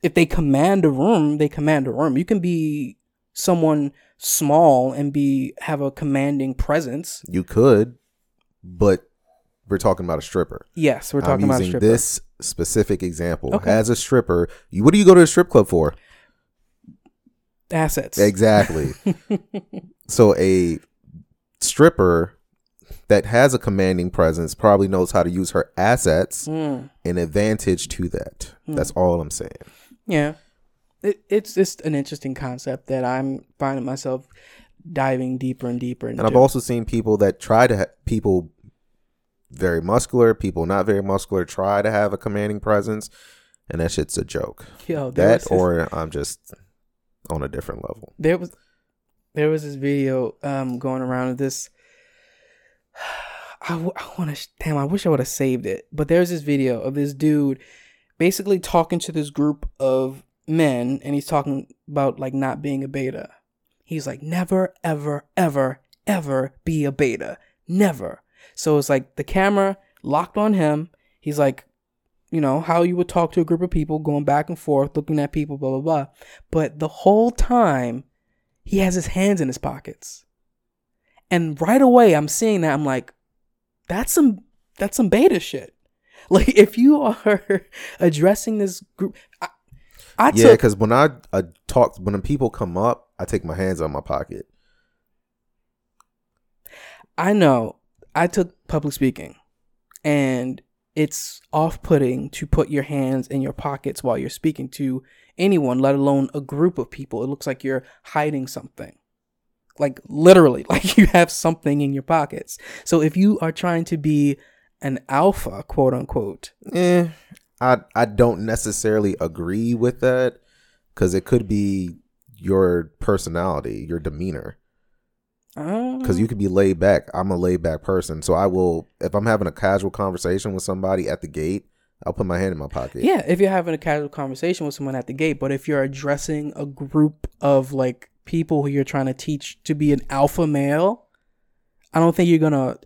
B: if they command a room they command a room you can be someone small and be have a commanding presence
A: you could, but we're talking about a stripper.
B: yes we're talking
A: I'm
B: about a
A: using
B: stripper
A: this specific example.
B: Okay.
A: As a stripper, you, what do you go to a strip club for?
B: assets
A: Exactly. so a stripper that has a commanding presence probably knows how to use her assets
B: Mm,
A: in advantage to that. That's all I'm saying.
B: yeah it, it's just an interesting concept that i'm finding myself diving deeper and deeper into
A: And I've also seen people that try to ha- people very muscular, people not very muscular try to have a commanding presence, and that shit's a joke.
B: Yo,
A: That
B: this-
A: or I'm just on a different level.
B: there was there was this video um going around of this. I, w- I want to damn I wish I would have saved it. But there's this video of this dude basically talking to this group of men and he's talking about like not being a beta. He's like never ever ever ever be a beta. Never so it's like the camera locked on him. He's like you know how you would talk to a group of people going back and forth looking at people blah blah blah. But the whole time he has his hands in his pockets. And right away i'm seeing that i'm like that's some that's some beta shit. Like if you are addressing this group i, I
A: Yeah, because when I, I talk, when people come up, I take my hands out of my pocket.
B: I know I took public speaking and it's off putting to put your hands in your pockets while you're speaking to anyone, let alone a group of people. It looks like you're hiding something. Like literally, like you have something in your pockets. So if you are trying to be an alpha, quote unquote,
A: Eh, I I don't necessarily agree with that because it could be your personality, your demeanor. Because you could be laid back. I'm a laid back person, so I will. If I'm having a casual conversation with somebody at the gate, I'll put my hand in my pocket.
B: Yeah, if you're having a casual conversation with someone at the gate, but if you're addressing a group of like people who you're trying to teach to be an alpha male, I don't think you're gonna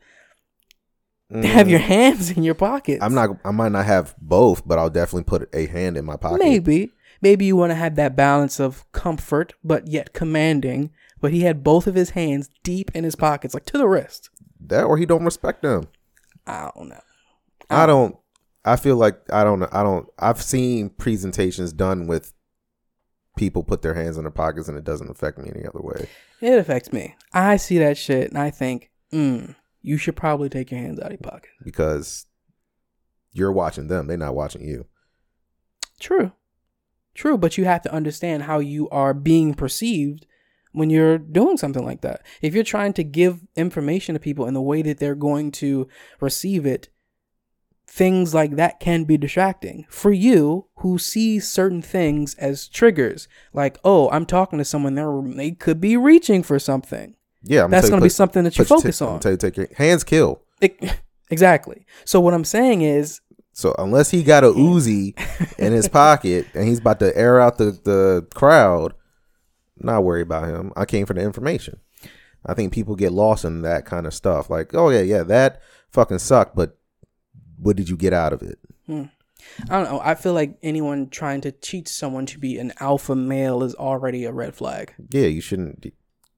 B: have your hands in your pockets.
A: Mm. I'm not. I might not have both, but I'll definitely put a hand in my pocket.
B: Maybe, maybe you want to have that balance of comfort but yet commanding. But he had both of his hands deep in his pockets, like to the wrist.
A: that, or he don't respect them.
B: I don't know.
A: I don't. I feel like I don't. I don't. I've seen presentations done with people put their hands in their pockets, and it doesn't affect me any other way.
B: It affects me. I see that shit and I think, mm, you should probably take your hands out of your pocket.
A: because you're watching them; they're not watching you.
B: True. True, but you have to understand how you are being perceived when you're doing something like that. If you're trying to give information to people in the way that they're going to receive it, things like that can be distracting for you who sees certain things as triggers. Like, oh, I'm talking to someone there they could be reaching for something.
A: Yeah, I'm
B: That's going to be something that you focus
A: t-
B: on.
A: Tell you, take your hands kill.
B: It- exactly. So what I'm saying is
A: So unless he got a Uzi in his pocket and he's about to air out the the crowd, not worry about him. I came for the information. I think people get lost in that kind of stuff. Like, oh yeah, yeah, that fucking sucked, but what did you get out of it? Hmm.
B: I don't know. I feel like anyone trying to teach someone to be an alpha male is already a red flag.
A: Yeah, you shouldn't,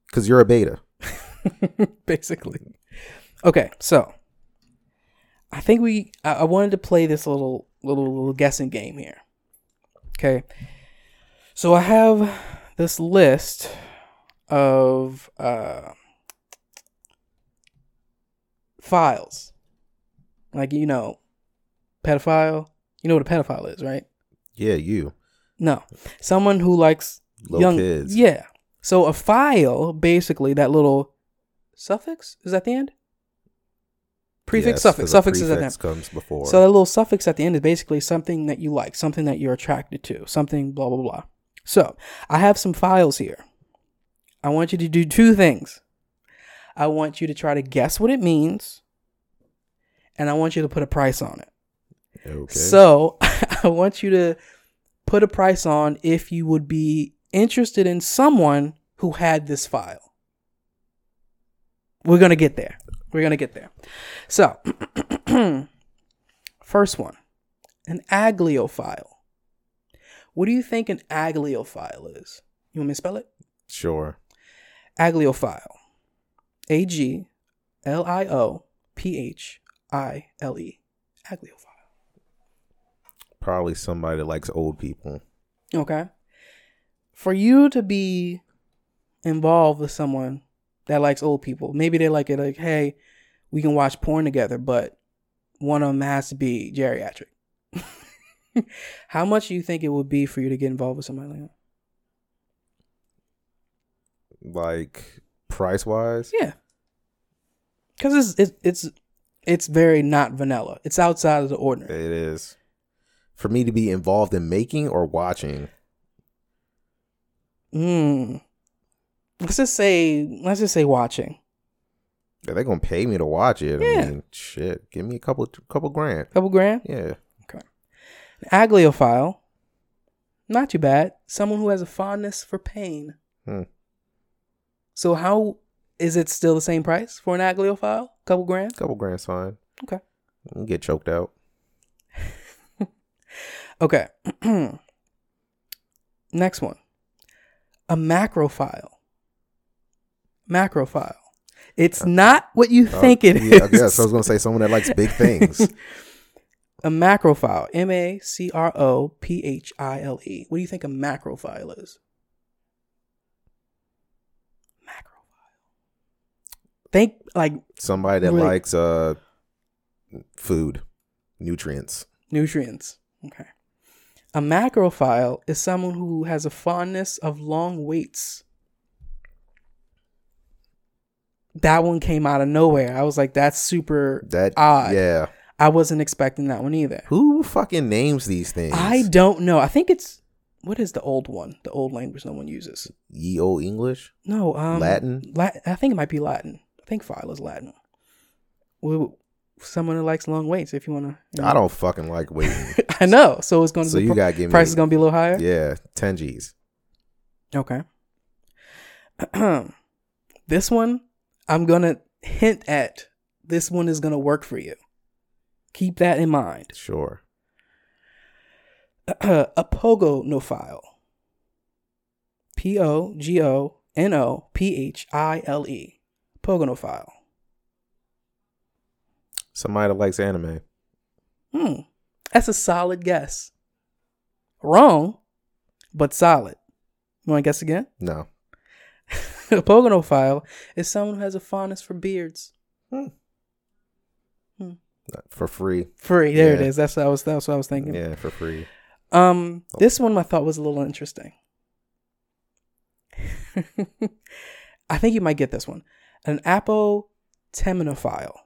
A: because you're a beta.
B: Basically. Okay, so I think we. I, I wanted to play this little little little guessing game here. Okay, so I have this list of uh, files, like you know, pedophile. You know what a pedophile is, right?
A: Yeah, you
B: No, someone who likes
A: little
B: young
A: kids.
B: Yeah. So a file, basically, that little suffix is at the end. Prefix,
A: Yes,
B: suffix, suffix is at the end.
A: comes before.
B: So that little suffix at the end is basically something that you like, something that you're attracted to, something blah blah blah. So I have some files here. I want you to do two things. I want you to try to guess what it means, and I want you to put a price on it.
A: Okay.
B: So I want you to put a price on if you would be interested in someone who had this file. We're going to get there. We're going to get there. So, first one an agliophile. What do you think an agliophile is? You want me to spell it?
A: sure.
B: Agliophile. A G L I O P H I L E. Agliophile.
A: Probably somebody that likes old people.
B: Okay. For you to be involved with someone that likes old people, maybe they like it like, hey, we can watch porn together, but one of them has to be geriatric. How much do you think it would be for you to get involved with somebody like that?
A: Like price wise,
B: Yeah. Because it's, it's it's it's very not vanilla. It's outside of the ordinary.
A: it is. For me to be involved in making or watching,
B: Mm. Let's just say let's just say watching.
A: yeah, they're gonna pay me to watch it.
B: Yeah.
A: I mean, shit, give me a couple, couple grand.
B: Couple grand.
A: Yeah,
B: Agliophile. Not too bad. Someone who has a fondness for pain.
A: Hmm.
B: So how is it still the same price for an agliophile? Couple grand?
A: couple grand's fine.
B: Okay.
A: You get choked out.
B: Okay. Next one. A macrophile. Macrophile. It's not what you think it is.
A: Uh, yeah, I guess I was gonna say someone that likes big things.
B: A macrophile. M A C R O P H I L E. What do you think a macrophile is? Macrophile. Think like
A: somebody that
B: Really?
A: likes uh food, nutrients.
B: nutrients. Okay. A macrophile is someone who has a fondness of long waits. That one came out of nowhere. I was like, that's super
A: That
B: odd.
A: yeah.
B: I wasn't expecting that one either.
A: Who fucking names these things?
B: I don't know. I think it's what is the old one? The old language no one uses.
A: Ye old English.
B: No, um,
A: Latin?
B: Lat- I think it might be Latin. I think file is Latin. Well, someone who likes long waits. If you want to,
A: I don't fucking like waiting.
B: I know. So it's going to.
A: so
B: the
A: you gotta give me
B: price is going to be a little higher.
A: Yeah, ten G's.
B: Okay. this one, I'm gonna hint at. This one is gonna work for you. Keep that in mind.
A: Sure.
B: a pogonophile. P O G O N O P H I L E. Pogonophile.
A: Somebody that likes anime.
B: Hmm. That's a solid guess. Wrong, but solid. You want to guess again?
A: No.
B: a pogonophile is someone who has a fondness for beards.
A: For free.
B: Free. There it
A: Yeah.
B: is. That's what I was. That's what I was thinking.
A: Yeah, for free.
B: Um, this one I thought was a little interesting. I think you might get this one. An apotemnophile.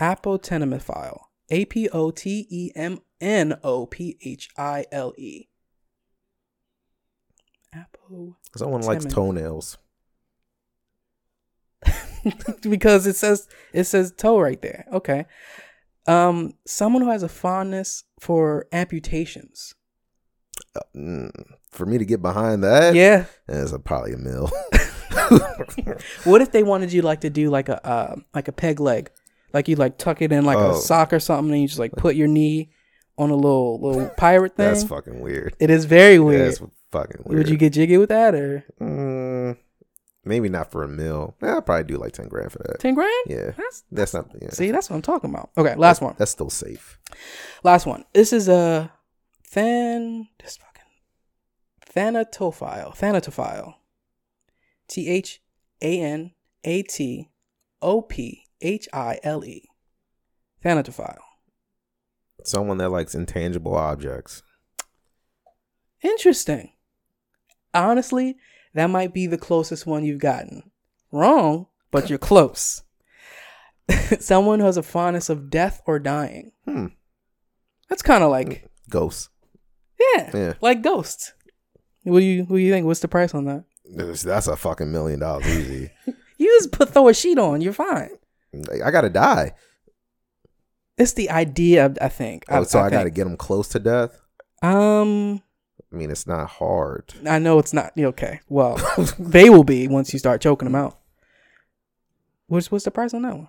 B: Apotemnophile. A P O T E M N O P H I L E. Apo.
A: Someone likes toenails.
B: because it says it says toe right there. Okay. Um, someone who has a fondness for amputations.
A: Mm, for me to get behind that,
B: Yeah.
A: that's a, probably a mill.
B: What if they wanted you like to do like a uh, like a peg leg, like you like tuck it in like
A: Oh.
B: a sock or something, and you just like put your knee on a little little pirate thing?
A: That's fucking weird.
B: it is very weird.
A: That's fucking weird.
B: Would you get jiggy with that or
A: Mm, maybe not for a mill. Yeah, I'll probably do like ten grand for that.
B: ten grand?
A: Yeah,
B: That's,
A: that's not. Yeah.
B: see, that's what I'm talking about. Okay, last one.
A: That's still safe.
B: Last one. This is a than this fucking thanatophile. Thanatophile. T H A N A T O P H I L E. Thanatophile.
A: Someone that likes intangible objects.
B: Interesting. Honestly, that might be the closest one you've gotten. Wrong, but you're close. Someone who has a fondness of death or dying.
A: Hmm.
B: That's kind of like
A: Ghosts.
B: yeah,
A: Yeah.
B: like ghosts. What do you what do you think? What's the price on that?
A: That's- a fucking million dollars easy.
B: You just put throw a sheet on, you're fine.
A: I gotta die.
B: It's the idea. I think.
A: Oh, so I, got to
B: think.
A: get them close to death.
B: Um,
A: I mean, it's not hard.
B: I know it's not okay. Well, they will be once you start choking them out. What's what's the price on that one?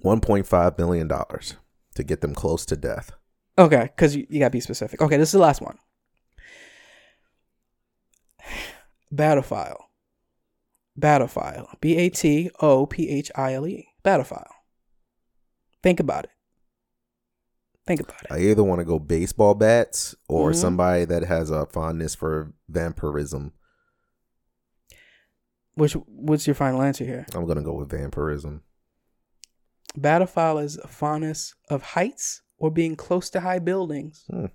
A: One point five million dollars to get them close to death.
B: Okay, because you, you gotta be specific. Okay, this is the last one. Batophile. Batophile. B A T O P H I L E. Batophile. Think about it. Think about it.
A: I either want to go baseball bats or
B: Mhm.
A: somebody that has a fondness for vampirism.
B: Which what's your final answer here?
A: I'm gonna go with vampirism.
B: Batophile is a fondness of heights or being close to high buildings.
A: Hmm.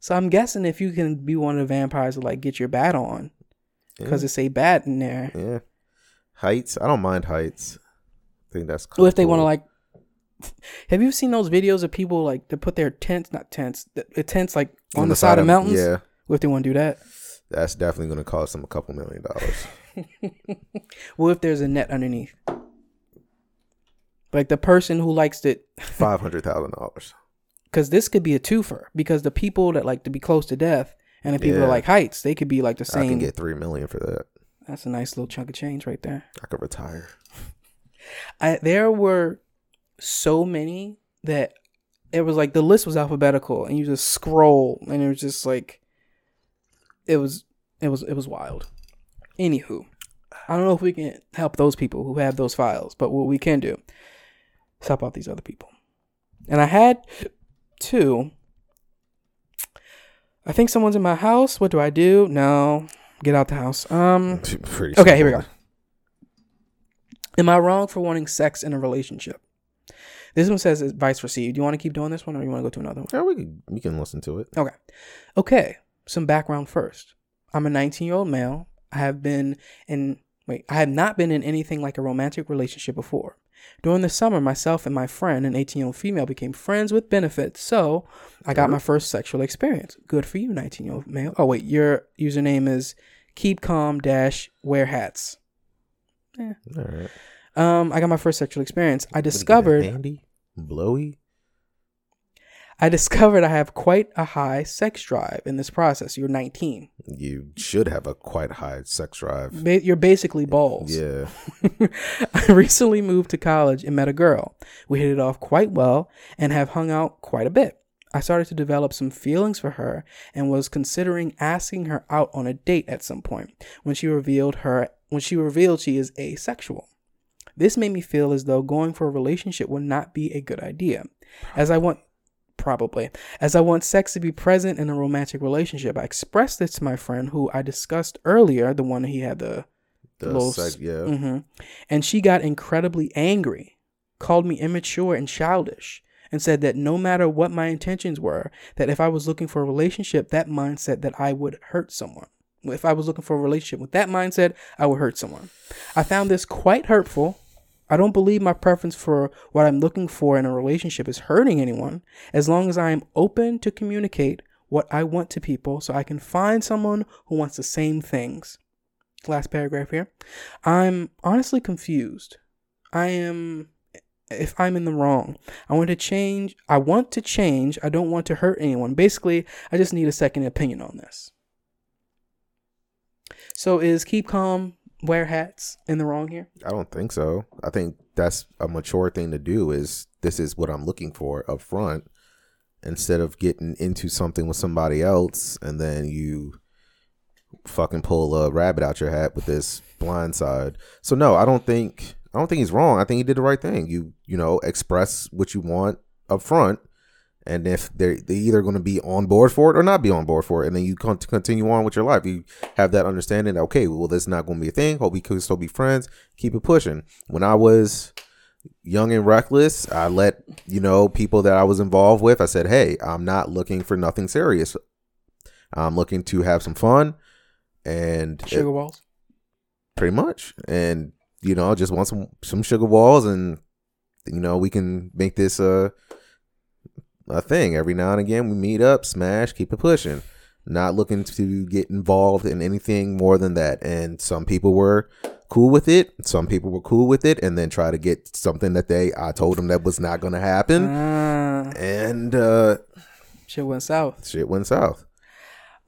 B: So I'm guessing if you can be one of the vampires to like get your bat on, because
A: Yeah.
B: it's a bat in there.
A: yeah, heights. I don't mind heights. I think that's.
B: Or if they want to like, have you seen those videos of people like to put their tents, not tents, the, the tents like on, the, side, of mountains?
A: Yeah,
B: What if they want to do that?
A: that's definitely gonna cost them a couple million dollars.
B: well, if there's a net underneath? Like the person who likes it,
A: Five hundred thousand dollars.
B: because this could be a twofer. Because the people that like to be close to death and the people that like heights, they could be like the same.
A: I can get three million for that.
B: That's a nice little chunk of change right there.
A: I could retire.
B: I, there were so many that it was like the list was alphabetical and you just scroll and it was just like it was it was it was wild. Anywho i don't know if we can help those people who have those files but what we can do is help out these other people. And i had two. I think someone's in my house. What do i do? No. Get out the house. Um
A: Pretty
B: Okay, here we go. Am I wrong for wanting sex in a relationship? This one says advice received. Do you want to keep doing this one or you want to go to another one?
A: Yeah, we can, we can listen to it.
B: Okay. Okay. Some background first. I'm a 19 year old male. I have been in, wait, I have not been in anything like a romantic relationship before. During the summer, myself and my friend, an 18 year old female, became friends with benefits. So I got my first sexual experience. Good for you, 19 year old male. Oh, wait, your username is keep calm dash wear hats. Yeah.
A: All right.
B: Um, I got my first sexual experience. I
A: What do you
B: discovered
A: blowy.
B: I discovered I have quite a high sex drive in this process. You're 19.
A: You should have a quite high sex drive.
B: Ba- you're basically balls.
A: Yeah.
B: I recently moved to college and met a girl. We hit it off quite well and have hung out quite a bit. I started to develop some feelings for her and was considering asking her out on a date at some point when she revealed her when she revealed she is asexual. This made me feel as though going for a relationship would not be a good idea. As I want probably as I want sex to be present in a romantic relationship. I expressed this to my friend who I discussed earlier, the one he had the
A: The
B: Little
A: sex,
B: s-
A: yeah.
B: hmm And she got incredibly angry, called me immature and childish, and said that no matter what my intentions were, that if I was looking for a relationship, that mindset that I would hurt someone. If I was looking for a relationship with that mindset, I would hurt someone. I found this quite hurtful. I don't believe my preference for what I'm looking for in a relationship is hurting anyone, as long as I am open to communicate what I want to people so I can find someone who wants the same things. Last paragraph here. I'm honestly confused. I am if I'm in the wrong. I want to change. I want to change. I don't want to hurt anyone. Basically, I just need a second opinion on this. So is keep calm, wear hats in the wrong here?
A: I don't think so. I think that's a mature thing to do is this is what I'm looking for up front instead of getting into something with somebody else and then you fucking pull a rabbit out your hat with this blind side. So no, I don't think I don't think he's wrong. I think he did the right thing. You you know, express what you want up front and if they're they either going to be on board for it or not be on board for it, and then you con- continue on with your life, you have that understanding. That, okay, well, this not going to be a thing. Hope we could still be friends. Keep it pushing. When I was young and reckless, I let you know people that I was involved with. I said, hey, I'm not looking for nothing serious. I'm looking to have some fun, and it-
B: Sugar walls.
A: pretty much, and you know, just want some some sugar walls, and you know, we can make this uh a thing every now and again. We meet up, smash, keep it pushing. not looking to get involved in anything more than that. And some people were cool with it. Some people were cool with it, and then try to get something that they I told them that was not going to happen,
B: Ah,
A: and uh,
B: shit went south.
A: shit went south.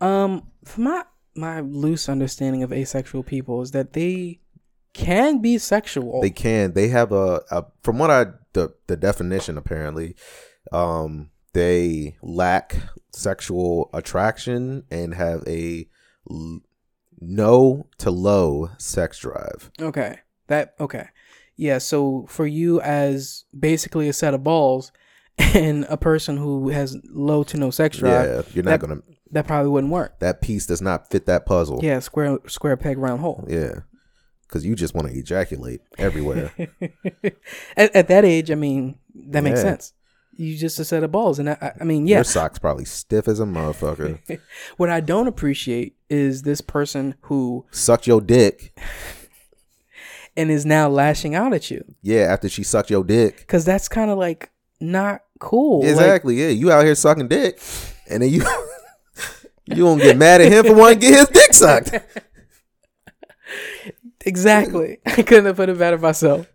B: Um, for my my loose understanding of asexual people is that they can be sexual.
A: They can. They have a, a from what I the the definition apparently, um, they lack sexual attraction and have a l- no to low sex drive.
B: Okay. That okay. Yeah, so for you as basically a set of balls and a person who has low to no sex drive,
A: yeah, you're not
B: that-
A: gonna.
B: that probably wouldn't work.
A: That piece does not fit that puzzle.
B: Yeah, square square peg round hole.
A: Yeah. Because you just want to ejaculate everywhere.
B: at, at that age, I mean, that makes
A: Yeah.
B: sense. You just a set of balls, and I, I- mean, yeah.
A: Your sock's probably stiff as a motherfucker.
B: What I don't appreciate is this person who
A: Sucked your dick.
B: and is now lashing out at you
A: Yeah, after she sucked your dick.
B: because that's kind of like not cool. Like,
A: Exactly. yeah, you out here sucking dick, and then you you gonna get mad at him for wanting to get his dick sucked.
B: Exactly. I couldn't have put it better myself.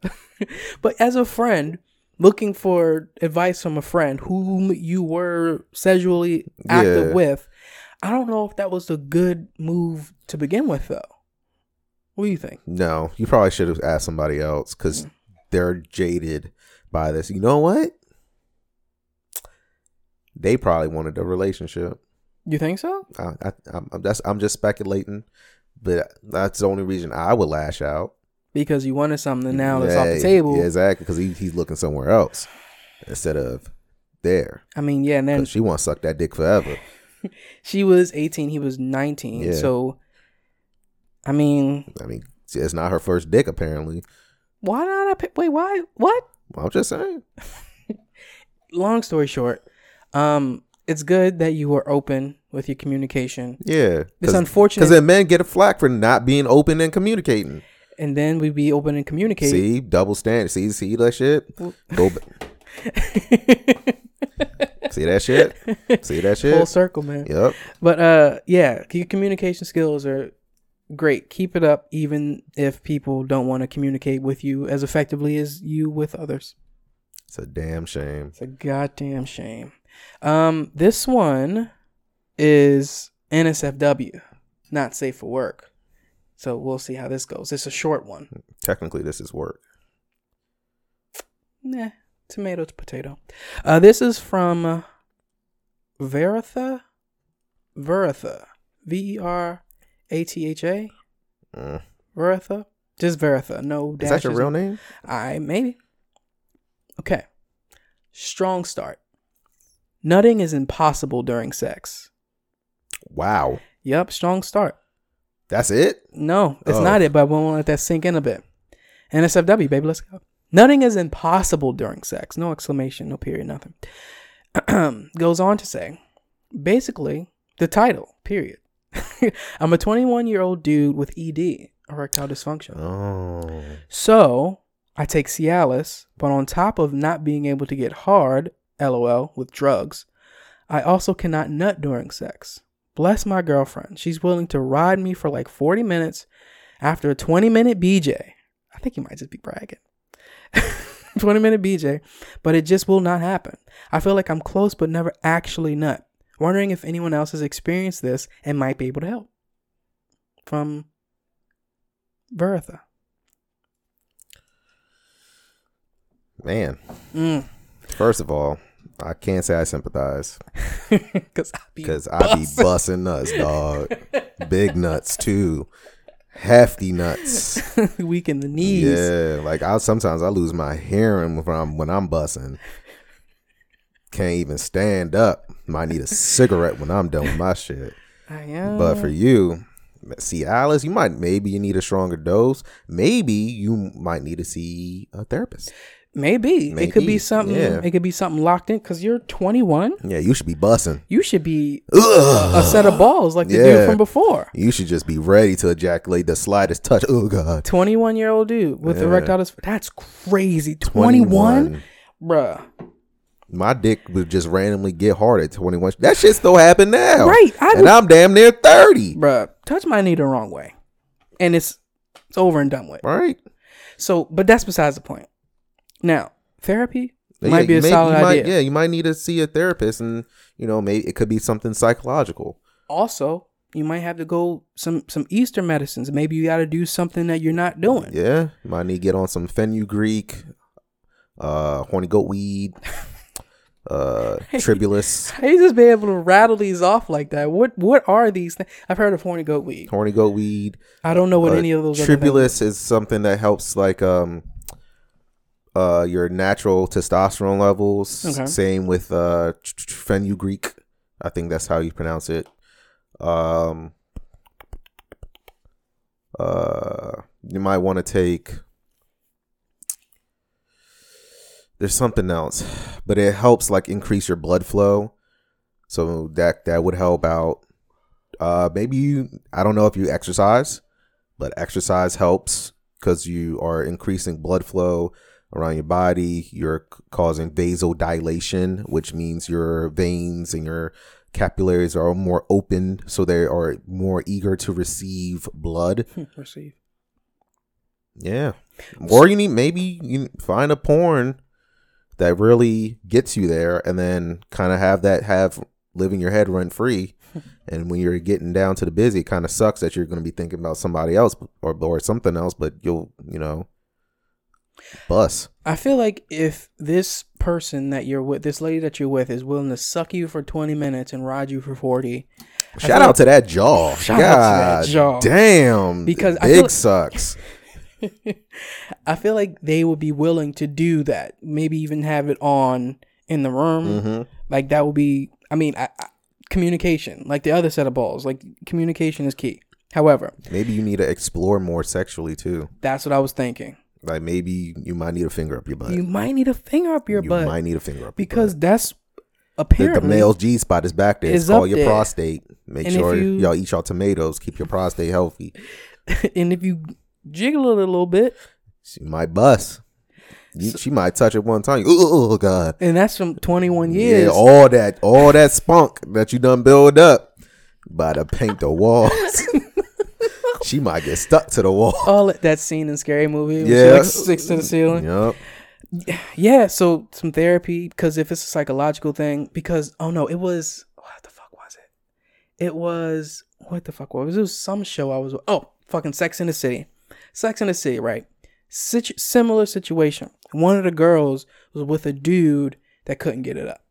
B: but as a friend, looking for advice from a friend whom you were sexually active
A: Yeah.
B: with, I don't know if that was a good move to begin with, though. What do you think?
A: No, you probably should have asked somebody else because mm. they're jaded by this. You know what? They probably wanted a relationship.
B: You think so?
A: I, I, I'm, that's I'm just speculating, but that's the only reason I would lash out.
B: Because you wanted something now that's off the table.
A: Yeah, exactly, because he, he's looking somewhere else instead of there.
B: I mean, yeah, and then
A: she wants to suck that dick forever.
B: she was 18, he was 19.
A: Yeah.
B: So, I mean,
A: I mean, it's not her first dick apparently.
B: why not? I wait, why? What?
A: I'm just saying.
B: long story short, um, it's good that you were open with your communication.
A: Yeah,
B: It's unfortunate,
A: because then men get a flack for not being open and communicating.
B: And then we be open and communicate.
A: See, double standard. See, see that shit. Go. see that shit. See that shit.
B: Full circle, man.
A: Yep.
B: But uh, yeah, your communication skills are great. Keep it up, even if people don't want to communicate with you as effectively as you with others.
A: It's a damn shame.
B: It's a goddamn shame. Um, this one is NSFW, not safe for work. So we'll see how this goes. It's a short one.
A: Technically, this is work.
B: Nah, tomato to potato. Uh, this is from uh, Veratha. Veratha. V E R A T H A.
A: Mm.
B: Veratha. Just Veratha. No
A: Is that your real name?
B: I maybe. Okay. Strong start. Nutting is impossible during sex.
A: Wow.
B: Yep, strong start.
A: That's it.
B: No, it's
A: Oh.
B: not it, but we want to let that sink in a bit. NSFW, baby, let's go. Nothing is impossible during sex. No exclamation, no period, nothing. Goes on to say, basically, the title, period. I'm a 21 year old dude with ED, erectile dysfunction.
A: Oh.
B: So I take Cialis, but on top of not being able to get hard, lol, with drugs, I also cannot nut during sex. Bless my girlfriend. She's willing to ride me for like 40 minutes after a 20 minute BJ. I think he might just be bragging. 20 minute BJ, but it just will not happen. I feel like I'm close but never actually nut. Wondering if anyone else has experienced this and might be able to help. From Veratha.
A: Man.
B: Mm.
A: First of all, I can't say I sympathize
B: Cause I be
A: because I be busting nuts, dog. Big nuts too. Hefty nuts.
B: weak in the knees.
A: Yeah, like I sometimes I lose my hearing when I'm when I'm bussing. Can't even stand up. Might need a cigarette when I'm done with my shit.
B: I am.
A: But for you, Cialis, you might maybe you need a stronger dose. Maybe you might need to see a therapist.
B: Maybe. it could be something.
A: yeah.
B: It could be something locked in. Cause you're 21.
A: Yeah, you should be bussing.
B: You should be
A: Ugh.
B: a set of balls like the
A: Yeah.
B: dude from before.
A: You should just be ready to ejaculate the slightest touch. Oh God.
B: 21 year old dude with
A: Yeah.
B: erectile dysfunction. That's crazy. 21? Bruh.
A: my dick would just randomly get hard at 21. That shit still happen now.
B: Right, I
A: and I'm damn near 30.
B: Bruh, touch my knee the wrong way, and it's it's over and done with.
A: Right?
B: So, but that's besides the point. Now, therapy might be a solid
A: you might-
B: idea.
A: yeah, you might need to see a therapist and, you know, maybe it could be something psychological.
B: Also, you might have to go some some Eastern medicines. Maybe you got to do something that you're not doing.
A: Yeah. You might need to get on some fenugreek, uh, horny goat weed, uh, tribulus.
B: How you just be able to rattle these off like that? What what are these things? I've heard of horny goat weed.
A: Horny goat weed.
B: I don't know what
A: Uh,
B: any of those.
A: Tribulus is something that helps like um uh your natural testosterone levels.
B: Okay.
A: Same with uh fenugreek. I think that's how you pronounce it. Um uh you might want to take there's something else, but it helps like increase your blood flow. So that that would help out. Uh maybe you I don't know if you exercise, but exercise helps because you are increasing blood flow around your body. You're causing vasodilation, which means your veins and your capillaries are more open, so they are more eager to receive blood.
B: Receive.
A: Yeah. Or you need maybe you find a porn that really gets you there and then kind of have that have living your head run free. and when you're getting down to the busy, it kind of sucks that you're going to be thinking about somebody else or or something else, but you'll, you know, bus.
B: I feel like if this person that you're with, this lady that you're with, is willing to suck you for 20 minutes and ride you for 40,
A: Shout out to that jaw.
B: Shout out to that jaw.
A: Damn.
B: Because I
A: big
B: feel-
A: sucks.
B: I feel like they would be willing to do that. Maybe even have it on in the room.
A: hmm
B: Like that would be. I mean, I, I, communication, like the other set of balls, like communication is key. However,
A: Maybe you need to explore more sexually too.
B: that's what I was thinking.
A: Like maybe you might need a finger up your butt.
B: You might need a finger up your
A: You
B: butt You
A: might need a finger up
B: because
A: your butt.
B: that's
A: the,
B: apparently
A: the male's G spot is back there. It's
B: is
A: called
B: up
A: your
B: there.
A: prostate. Make
B: And
A: sure
B: you-
A: y'all eat y'all tomatoes. Keep your prostate healthy.
B: and if you jiggle it a little bit,
A: She might bust. You, she might touch it one time. Oh God!
B: and that's from 21 years.
A: Yeah, all that, all that spunk that you done build up, by to paint the walls. she might get stuck to the wall.
B: all that- that scene in Scary Movie, yeah,
A: Yeah.
B: like sticks to the ceiling.
A: Yep.
B: Yeah, so some therapy because if it's a psychological thing, because oh no, it was what the fuck was it? It was what the fuck was it? It was some show I was oh fucking Sex in the City, Sex in the City, right? Situ- similar situation. One of the girls was with a dude that couldn't get it up,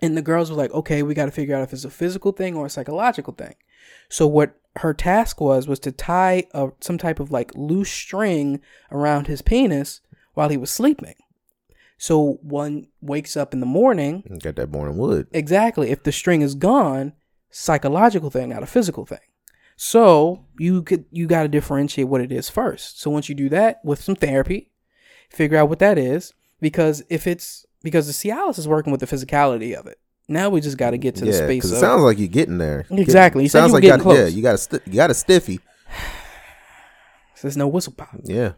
B: and the girls were like, okay, we got to figure out if it's a physical thing or a psychological thing. So what her task was was to tie a, some type of like loose string around his penis while he was sleeping. So one wakes up in the morning, mm,
A: Got that morning wood.
B: exactly, if the string is gone, psychological thing, not a physical thing. So you could you got to differentiate what it is first. So once you do that with some therapy, figure out what that is because if it's because the Cialis is working with the physicality of it. Now we just got to get to the space
A: because
B: of
A: it sounds like you're getting there.
B: Exactly. You
A: sounds
B: you
A: like you
B: getting
A: got, yeah, you got a sti- you got a stiffy.
B: there's no whistle pop.
A: Yeah,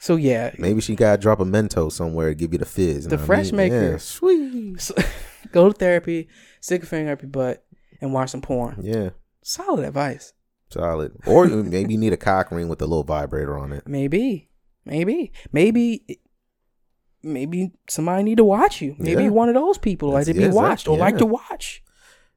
B: So yeah,
A: maybe she got to drop a Mento somewhere to give you the fizz.
B: The
A: what I
B: fresh
A: mean?
B: maker.
A: Yeah, sweet.
B: So, go to therapy, stick a finger up your butt, and watch some porn.
A: Yeah,
B: Solid advice.
A: solid. Or maybe you need a cock ring with a little vibrator on it.
B: Maybe, maybe, maybe, maybe somebody need to watch you. Maybe
A: Yeah.
B: you're one of those people like to be
A: yeah,
B: watched or like to watch.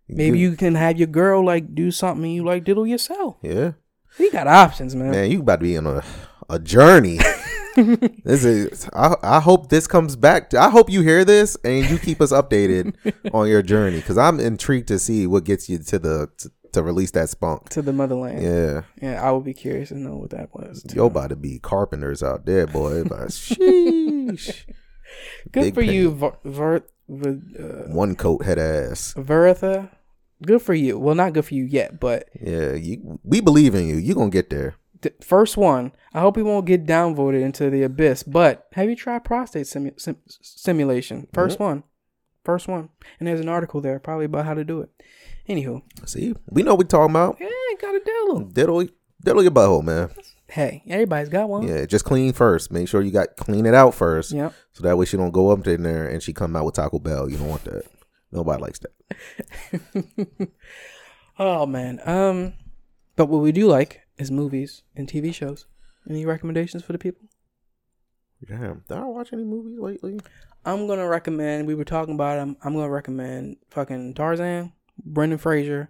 B: Maybe you can have your girl like do something you like diddle yourself.
A: Yeah,
B: We got options, man.
A: man, you about to be on a a journey. this is. I, I hope this comes back. To, I hope you hear this and you keep us updated on your journey because I'm intrigued to see what gets you to the to, to release that spunk.
B: To the motherland.
A: Yeah,
B: Yeah, I would be curious to know what that was. too.
A: yo, about to be carpenters out there, boy. Sheesh.
B: Good
A: big
B: for you. Ver, Ver, Ver, uh,
A: One coat head ass.
B: Veratha. Good for you. Well, not good for you yet, but
A: Yeah, you, we believe in you. You gonna get there.
B: the first one. I hope he won't get downvoted into the abyss. But have you tried prostate simu- sim- simulation? 1st one, first one, and there's an article there probably about how to do it. Anywho,
A: See, we know what we talking about.
B: yeah, gotta diddle.
A: Diddle, diddle your butthole, man.
B: Hey, everybody's got one.
A: Yeah, just clean first. Make sure you got clean it out first,
B: Yep.
A: so that way she don't go up in there and she come out with Taco Bell. You don't want that. Nobody likes that.
B: oh man. Um, but what we do like is movies and TV shows. Any recommendations for the people?
A: Damn, did I watch any movies lately?
B: I'm gonna recommend. We were talking about him. I'm gonna recommend fucking Tarzan, Brendan Fraser,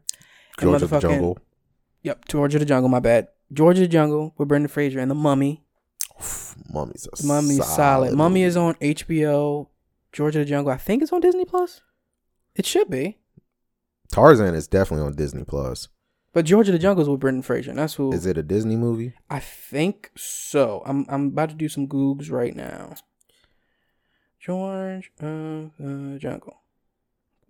B: and
A: George of the Jungle.
B: Yep, George of the Jungle. My bad. George of the Jungle with Brendan Fraser and The Mummy.
A: Mummy's a
B: The Mummy solid. Mummy is on HBO. George of the Jungle. I think it's on Disney Plus. It should be.
A: Tarzan is definitely on Disney Plus.
B: But George of the Jungle is with Brendan Fraser. And that's who.
A: Is it a Disney movie?
B: I think so. I'm I'm about to do some googs right now. George of uh, the uh, Jungle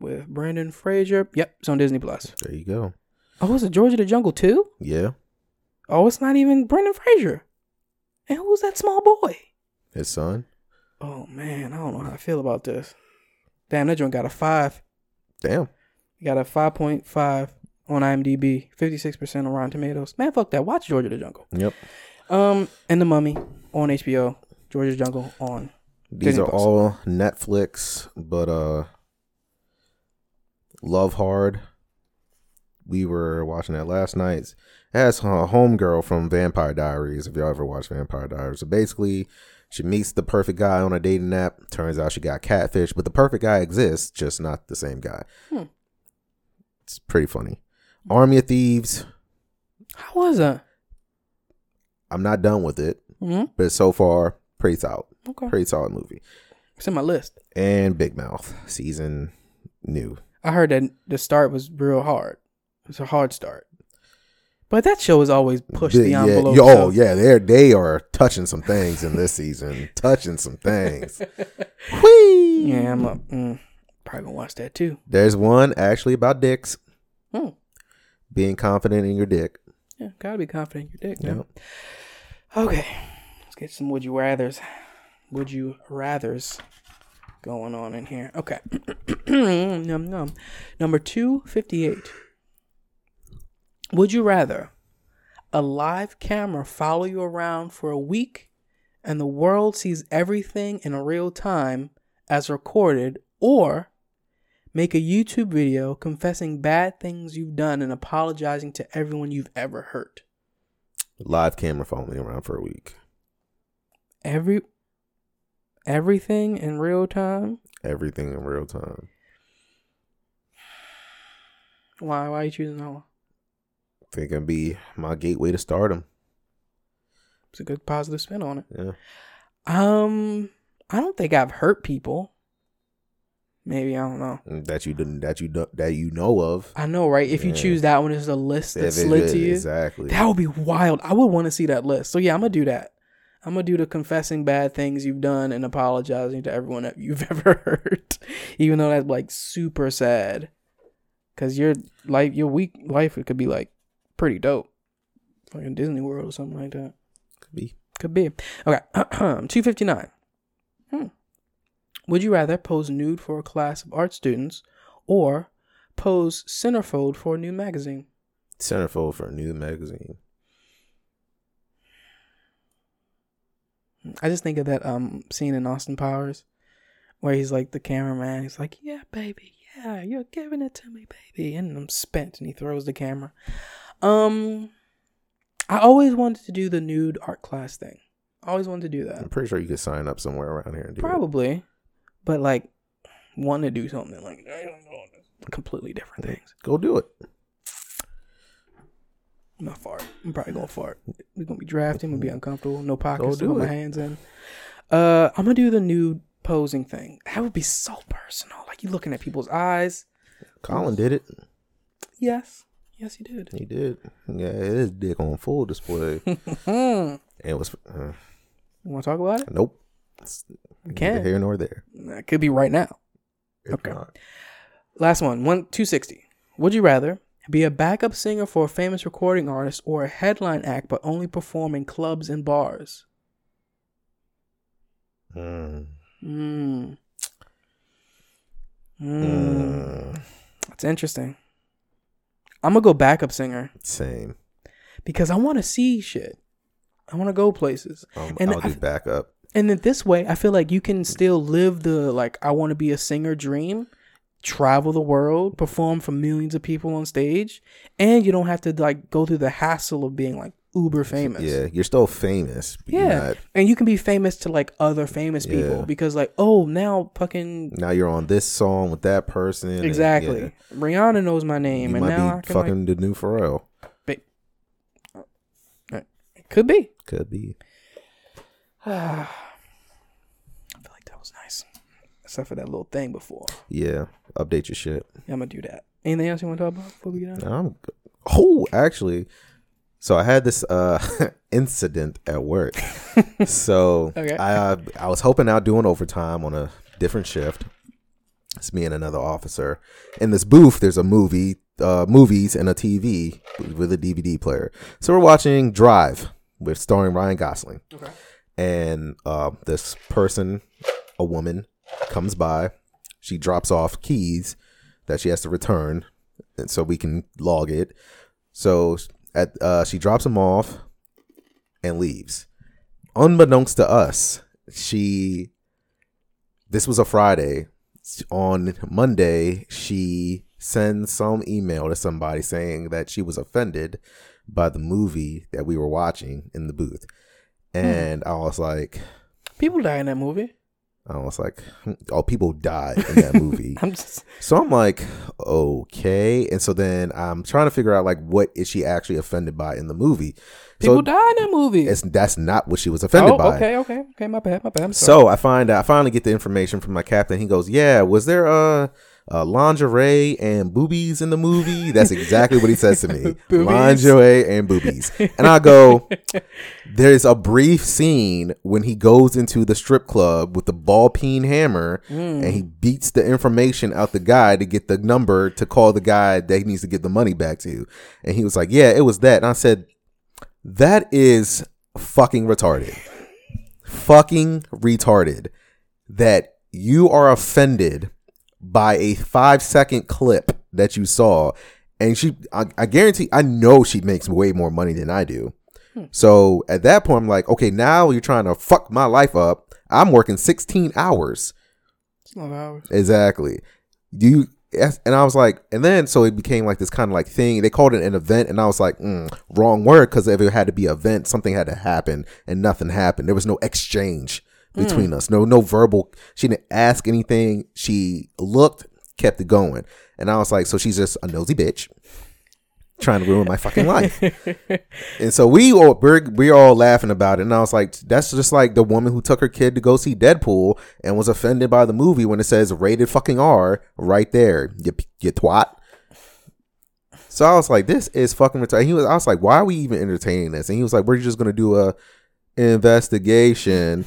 B: with Brendan Fraser. Yep, it's on Disney Plus.
A: There you go.
B: Oh, is it George of the Jungle too?
A: Yeah,
B: Oh, it's not even Brendan Fraser. And who's that small boy?
A: his son.
B: Oh man, I don't know how I feel about this. Damn, that joint got a five.
A: Damn.
B: Got a five point five on IMDb, fifty six percent on Rotten Tomatoes. Man, fuck that. Watch George of the Jungle.
A: Yep.
B: Um, and The Mummy on HBO. The Jungle on.
A: These
B: Disney
A: are
B: Plus.
A: all Netflix, but uh Love Hard. We were watching that last night. As a homegirl from Vampire Diaries, if y'all ever watched Vampire Diaries. So basically, she meets the perfect guy on a dating app. Turns out she got catfish, but the perfect guy exists, just not the same guy.
B: Hmm.
A: It's pretty funny. Army of Thieves.
B: How was that?
A: I'm not done with it,
B: hmm
A: but so far, pretty solid.
B: Okay.
A: Pretty solid movie.
B: It's in my list.
A: And Big Mouth season new.
B: I heard that the start was real hard. It's a hard start. But that show has always pushed the
A: Yeah,
B: envelope.
A: yeah.
B: so-
A: Oh yeah, they're they are touching some things in this season. touching some things. Whee!
B: Yeah, I'm up. Mm, probably gonna watch that too.
A: There's one actually about dicks.
B: Hmm.
A: Being confident in your dick.
B: Yeah, gotta be confident in your dick.
A: Yeah.
B: Okay, let's get some would you rather's. Would you rather's going on in here? Okay. num num. Number two fifty eight. Would you rather a live camera follow you around for a week and the world sees everything in real time as recorded, or make a YouTube video confessing bad things you've done and apologizing to everyone you've ever hurt?
A: Live camera following me around for a week.
B: Every everything in real time.
A: Everything in real time.
B: Why? Why are you choosing that one?
A: Think it'd be my gateway to stardom.
B: It's a good positive spin on it.
A: Yeah.
B: Um, I don't think I've hurt people. Maybe I don't know.
A: That you didn't that you do, that you know of.
B: I know, right? If you choose that one as a list that's slid to you,
A: Exactly.
B: that would be wild. I would want to see that list. So yeah, I'm gonna do that. I'm gonna do the confessing bad things you've done and apologizing to everyone that you've ever hurt, even though that's like super sad. Cause your life, your week life, it could be like pretty dope, like in Disney World or something like that.
A: Could be.
B: Could be. Okay, two fifty nine. Hmm. Would you rather pose nude for a class of art students, or pose centerfold for a new magazine?
A: Centerfold for a new magazine.
B: I just think of that um scene in Austin Powers where he's like the cameraman. He's like, "Yeah, baby, yeah, you're giving it to me, baby," and I'm spent, and he throws the camera. Um, I always wanted to do the nude art class thing. I always wanted to do that.
A: I'm pretty sure you could sign up somewhere around here and do it.
B: Probably, but like, want to do something like I don't know, completely different things.
A: Go do it.
B: I'm not fart. I'm probably gonna fart. We're gonna be drafting. We'll be uncomfortable. No pockets to
A: do
B: put my hands in. Uh, I'm gonna do the nude posing thing. That would be so personal. Like you looking at people's eyes.
A: Colin did it.
B: Yes, yes, he did.
A: He did. Yeah, his dick on full display.
B: Hmm.
A: it was. Uh,
B: You want to talk about it?
A: nope. It's
B: We
A: neither
B: can.
A: here nor there.
B: That could be right now.
A: If
B: Okay.
A: not.
B: Last one. One two sixty. Would you rather be a backup singer for a famous recording artist or a headline act but only perform in clubs and bars?
A: Mm.
B: Hmm.
A: Mm.
B: That's interesting. I'm gonna go backup singer
A: Same.
B: because I want to see shit. I want to go places.
A: Um,
B: And
A: I'll
B: I-
A: backup.
B: And then this way, I feel like you can still live the like I want to be a singer dream, travel the world, perform for millions of people on stage, and you don't have to like go through the hassle of being like uber famous.
A: Yeah, you're still famous.
B: Yeah.
A: not-
B: And you can be famous to like other famous people because like, oh, now fucking
A: now you're on this song with that person. and,
B: exactly.
A: yeah,
B: Rihanna knows my name
A: you
B: and now I
A: be
B: can
A: fucking the new Pharrell.
B: like could be.
A: Could be.
B: I feel like that was nice. Except for that little thing before.
A: Yeah. Update your shit.
B: Yeah, I'm gonna do that. Anything else you want to talk about before we get on?
A: I'm oh actually. So I had this uh incident at work. so
B: Okay.
A: I uh, I was helping out doing overtime on a different shift. It's me and another officer. In this booth, there's a movie, uh, movies and a TV with a DVD player. So we're watching Drive, with starring Ryan Gosling.
B: Okay.
A: And uh, this person, a woman, comes by. She drops off keys that she has to return, and so we can log it. So at uh, she drops them off and leaves. Unbeknownst to us, she this was a Friday. On Monday, she sends some email to somebody saying that she was offended by the movie that we were watching in the booth. And I was like,
B: People die in that movie.
A: I was like, oh, people died in that movie.
B: I'm just
A: So I'm like, okay. And so then I'm trying to figure out like what is she actually offended by in the movie.
B: people
A: so
B: die in that movie.
A: it's that's not what she was offended
B: oh,
A: by.
B: okay, okay, okay. My bad, my bad. I'm sorry.
A: So I find I finally get the information from my captain. He goes, Yeah, was there uh, uh lingerie and boobies in the movie? That's exactly what he says to me. Lingerie and boobies. And I go, There's a brief scene when he goes into the strip club with the ball peen hammer
B: Mm.
A: and he beats the information out the guy to get the number to call the guy that he needs to get the money back to. And he was like, Yeah, it was that. And I said, That is fucking retarded. Fucking retarded. That you are offended by a five second clip that you saw. And she, I, I guarantee, I know she makes way more money than I do. So at that point, I'm like, okay, now you're trying to fuck my life up. I'm working 16 hours.
B: It's not ours.
A: Exactly. Do you? And I was like, and then so it became like this kind of like thing. They called it an event, and I was like, mm, wrong word because if it had to be event, something had to happen, and nothing happened. There was no exchange between mm. us. No, no verbal. She didn't ask anything. She looked, kept it going, and I was like, so she's just a nosy bitch. Trying to ruin my fucking life, and so we all we're we're all laughing about it. And I was like, that's just like the woman who took her kid to go see Deadpool and was offended by the movie when it says rated fucking R right there. You you twat. So I was like, this is fucking retarded. He was, I was like, why are we even entertaining this? And he was like, we're just gonna do a investigation,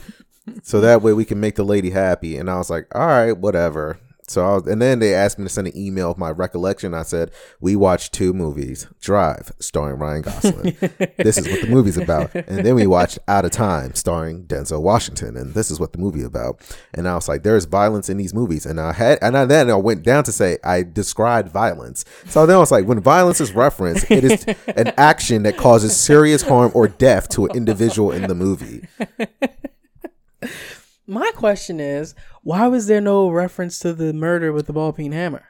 A: so that way we can make the lady happy. And I was like, all right, whatever. So I was, and then they asked me to send an email of my recollection. I said, we watched two movies: Drive, starring Ryan Gosling. this is what the movie's about. And then we watched Out of Time, starring Denzel Washington, and this is what the movie about. And I was like, there's violence in these movies, and I had, and I, then I went down to say I described violence. So then I was like, when violence is referenced, it is an action that causes serious harm or death to an individual in the movie.
B: My question is, why was there no reference to the murder with the ball peen hammer?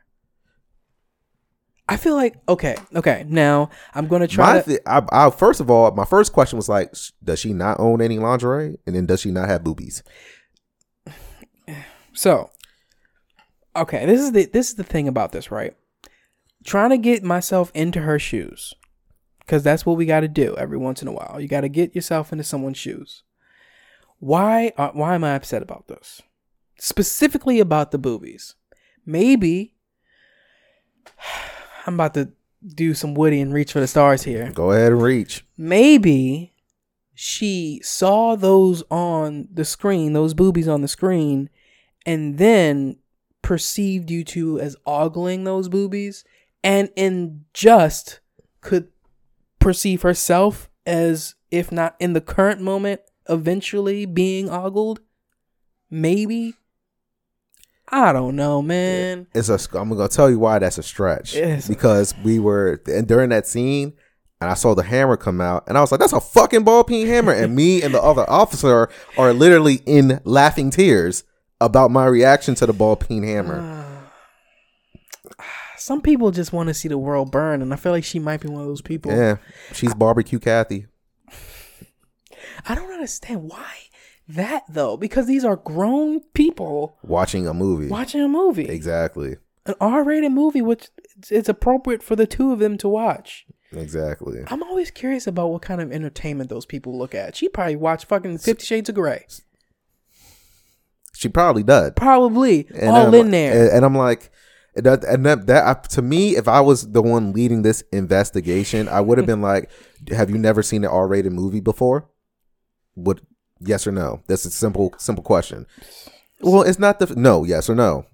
B: I feel like okay, okay. Now I'm gonna try
A: My
B: to.
A: I, I, first of all, my first question was like, does she not own any lingerie? And then does she not have boobies?
B: So, okay, this is the this is the thing about this, right? Trying to get myself into her shoes, because that's what we got to do every once in a while. You got to get yourself into someone's shoes. Why? Uh, why am I upset about this? Specifically about the boobies. Maybe I'm about to do some Woody and reach for the stars here
A: Go ahead and reach.
B: maybe she saw those on the screen, those boobies on the screen, and then perceived you two as ogling those boobies, and in just could perceive herself as, if not in the current moment, eventually being ogled. Maybe. I don't know, man.
A: It's a. I'm gonna tell you why that's a stretch.
B: Yes.
A: Because we were and during that scene, and I saw the hammer come out, and I was like, "That's a fucking ball peen hammer!" And me and the other officer are literally in laughing tears about my reaction to the ball peen hammer.
B: Some people just want to see the world burn, and I feel like she might be one of those people.
A: Yeah, she's barbecue Kathy.
B: I don't understand why that though, because these are grown people
A: Watching a movie.
B: watching a movie,
A: Exactly.
B: an R-rated movie, which it's- appropriate for the two of them to watch.
A: Exactly.
B: I'm always curious about what kind of entertainment those people look at. She probably watched fucking Fifty Shades of Grey,
A: She probably does.
B: probably
A: And
B: all
A: I'm-
B: in there.
A: And, and I'm like, that, and that, that I- to me, if I was the one leading this investigation, I would have been like, "Have you never seen an R-rated movie before?" Would yes or no? That's a simple, simple question. Well, it's not the no, yes or no.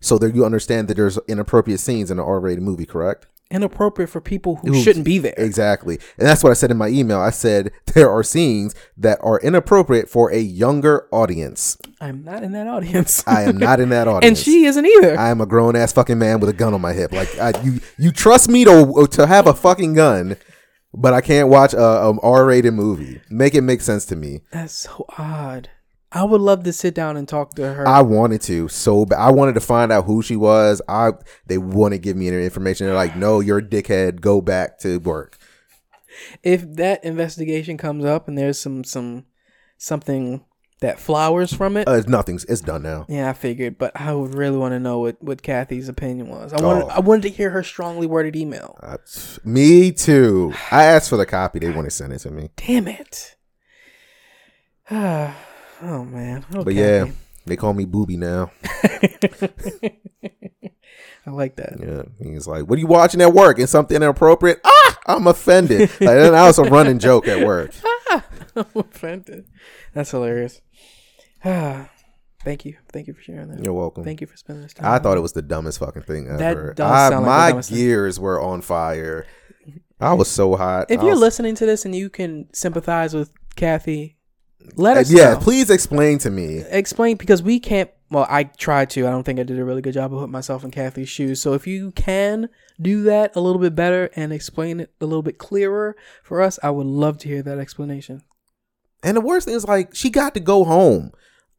A: So there, you understand that there's inappropriate scenes in an R-rated movie, correct?
B: Inappropriate for people who
A: Who-
B: shouldn't be there.
A: Exactly. And that's what I said in my email. I said there are scenes that are inappropriate for a younger audience.
B: I'm not in that audience.
A: I am not in that audience.
B: and she isn't either.
A: I am a grown ass fucking man with a gun on my hip. Like I, you, you trust me to to have a fucking gun, but I can't watch a, a R-rated movie. Make it make sense to me.
B: That's so odd. I would love to sit down and talk to her.
A: I wanted to so bad. I wanted to find out who she was. I they wouldn't give me any information. They're like, no, you're a dickhead. Go back to work.
B: if that investigation comes up and there's some some something that flowers from it,
A: Uh, it's nothing's. It's done now.
B: yeah, I figured. But I would really want to know what what Kathy's opinion was. I wanted
A: Oh.
B: I wanted to hear her strongly worded email.
A: Uh, me too. I asked for the copy. They wouldn't send it to me.
B: Damn it. oh man. Oh,
A: But yeah, they call me Booby now.
B: I like that.
A: Yeah, he's like, "What are you watching at work? And something inappropriate? Ah, I'm offended." like, that was a running joke at work.
B: I'm offended. That's hilarious. Thank you. Thank you for sharing that.
A: You're welcome.
B: Thank you for spending this time.
A: I thought it was the dumbest fucking thing
B: That
A: ever.
B: does
A: I,
B: sound like
A: my
B: dumbest thing.
A: gears were on fire. I was so hot.
B: If
A: I
B: you're
A: was-
B: listening to this and you can sympathize with Kathy, let us uh,
A: yeah,
B: know.
A: please explain to me.
B: explain because we can't. Well, I tried to. I don't think I did a really good job of putting myself in Kathy's shoes. So if you can do that a little bit better and explain it a little bit clearer for us, I would love to hear that explanation.
A: And the worst thing is, like, she got to go home.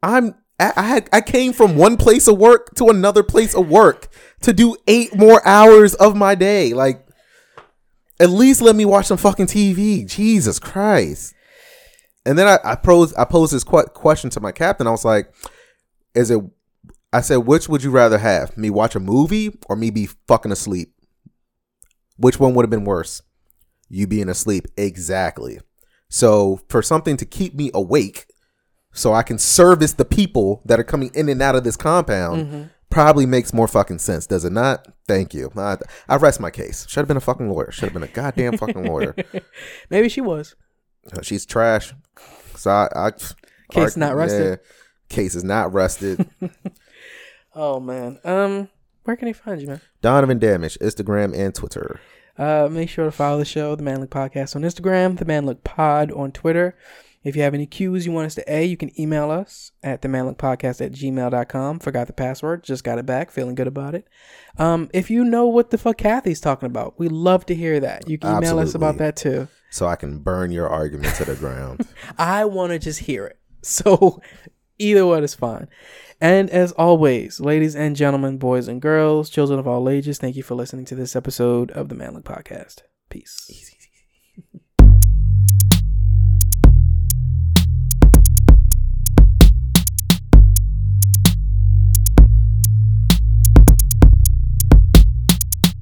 A: I'm. I had I came from one place of work to another place of work to do eight more hours of my day. Like, at least let me watch some fucking TV. Jesus Christ! And then I, I posed I posed this que- question to my captain. I was like, "Is it?" I said, "Which would you rather have? Me watch a movie or me be fucking asleep? Which one would have been worse? You being asleep, exactly." So for something to keep me awake, so I can service the people that are coming in and out of this compound, probably makes more fucking sense, does it not? Thank you. I, I rest my case. Should have been a fucking lawyer. Should have been a goddamn fucking lawyer.
B: Maybe she was.
A: Uh, She's trash. So I, I
B: Case not rested.
A: Case is not rested.
B: Oh man. Um, where can they find you, man?
A: Donovan Damage, Instagram and Twitter.
B: Uh, make sure to follow the show, the Manlook Podcast, on Instagram, the Manlook Pod on Twitter. If you have any cues you want us to A, you can email us at the Podcast at gmail.com. Forgot the password, just got it back, feeling good about it. Um, if you know what the fuck Kathy's talking about, we love to hear that. You can email us about that too.
A: So I can burn your argument to the ground.
B: I want to just hear it. So either one is fine. And as always, ladies and gentlemen, boys and girls, children of all ages, thank you for listening to this episode of the Manlook Podcast. Peace.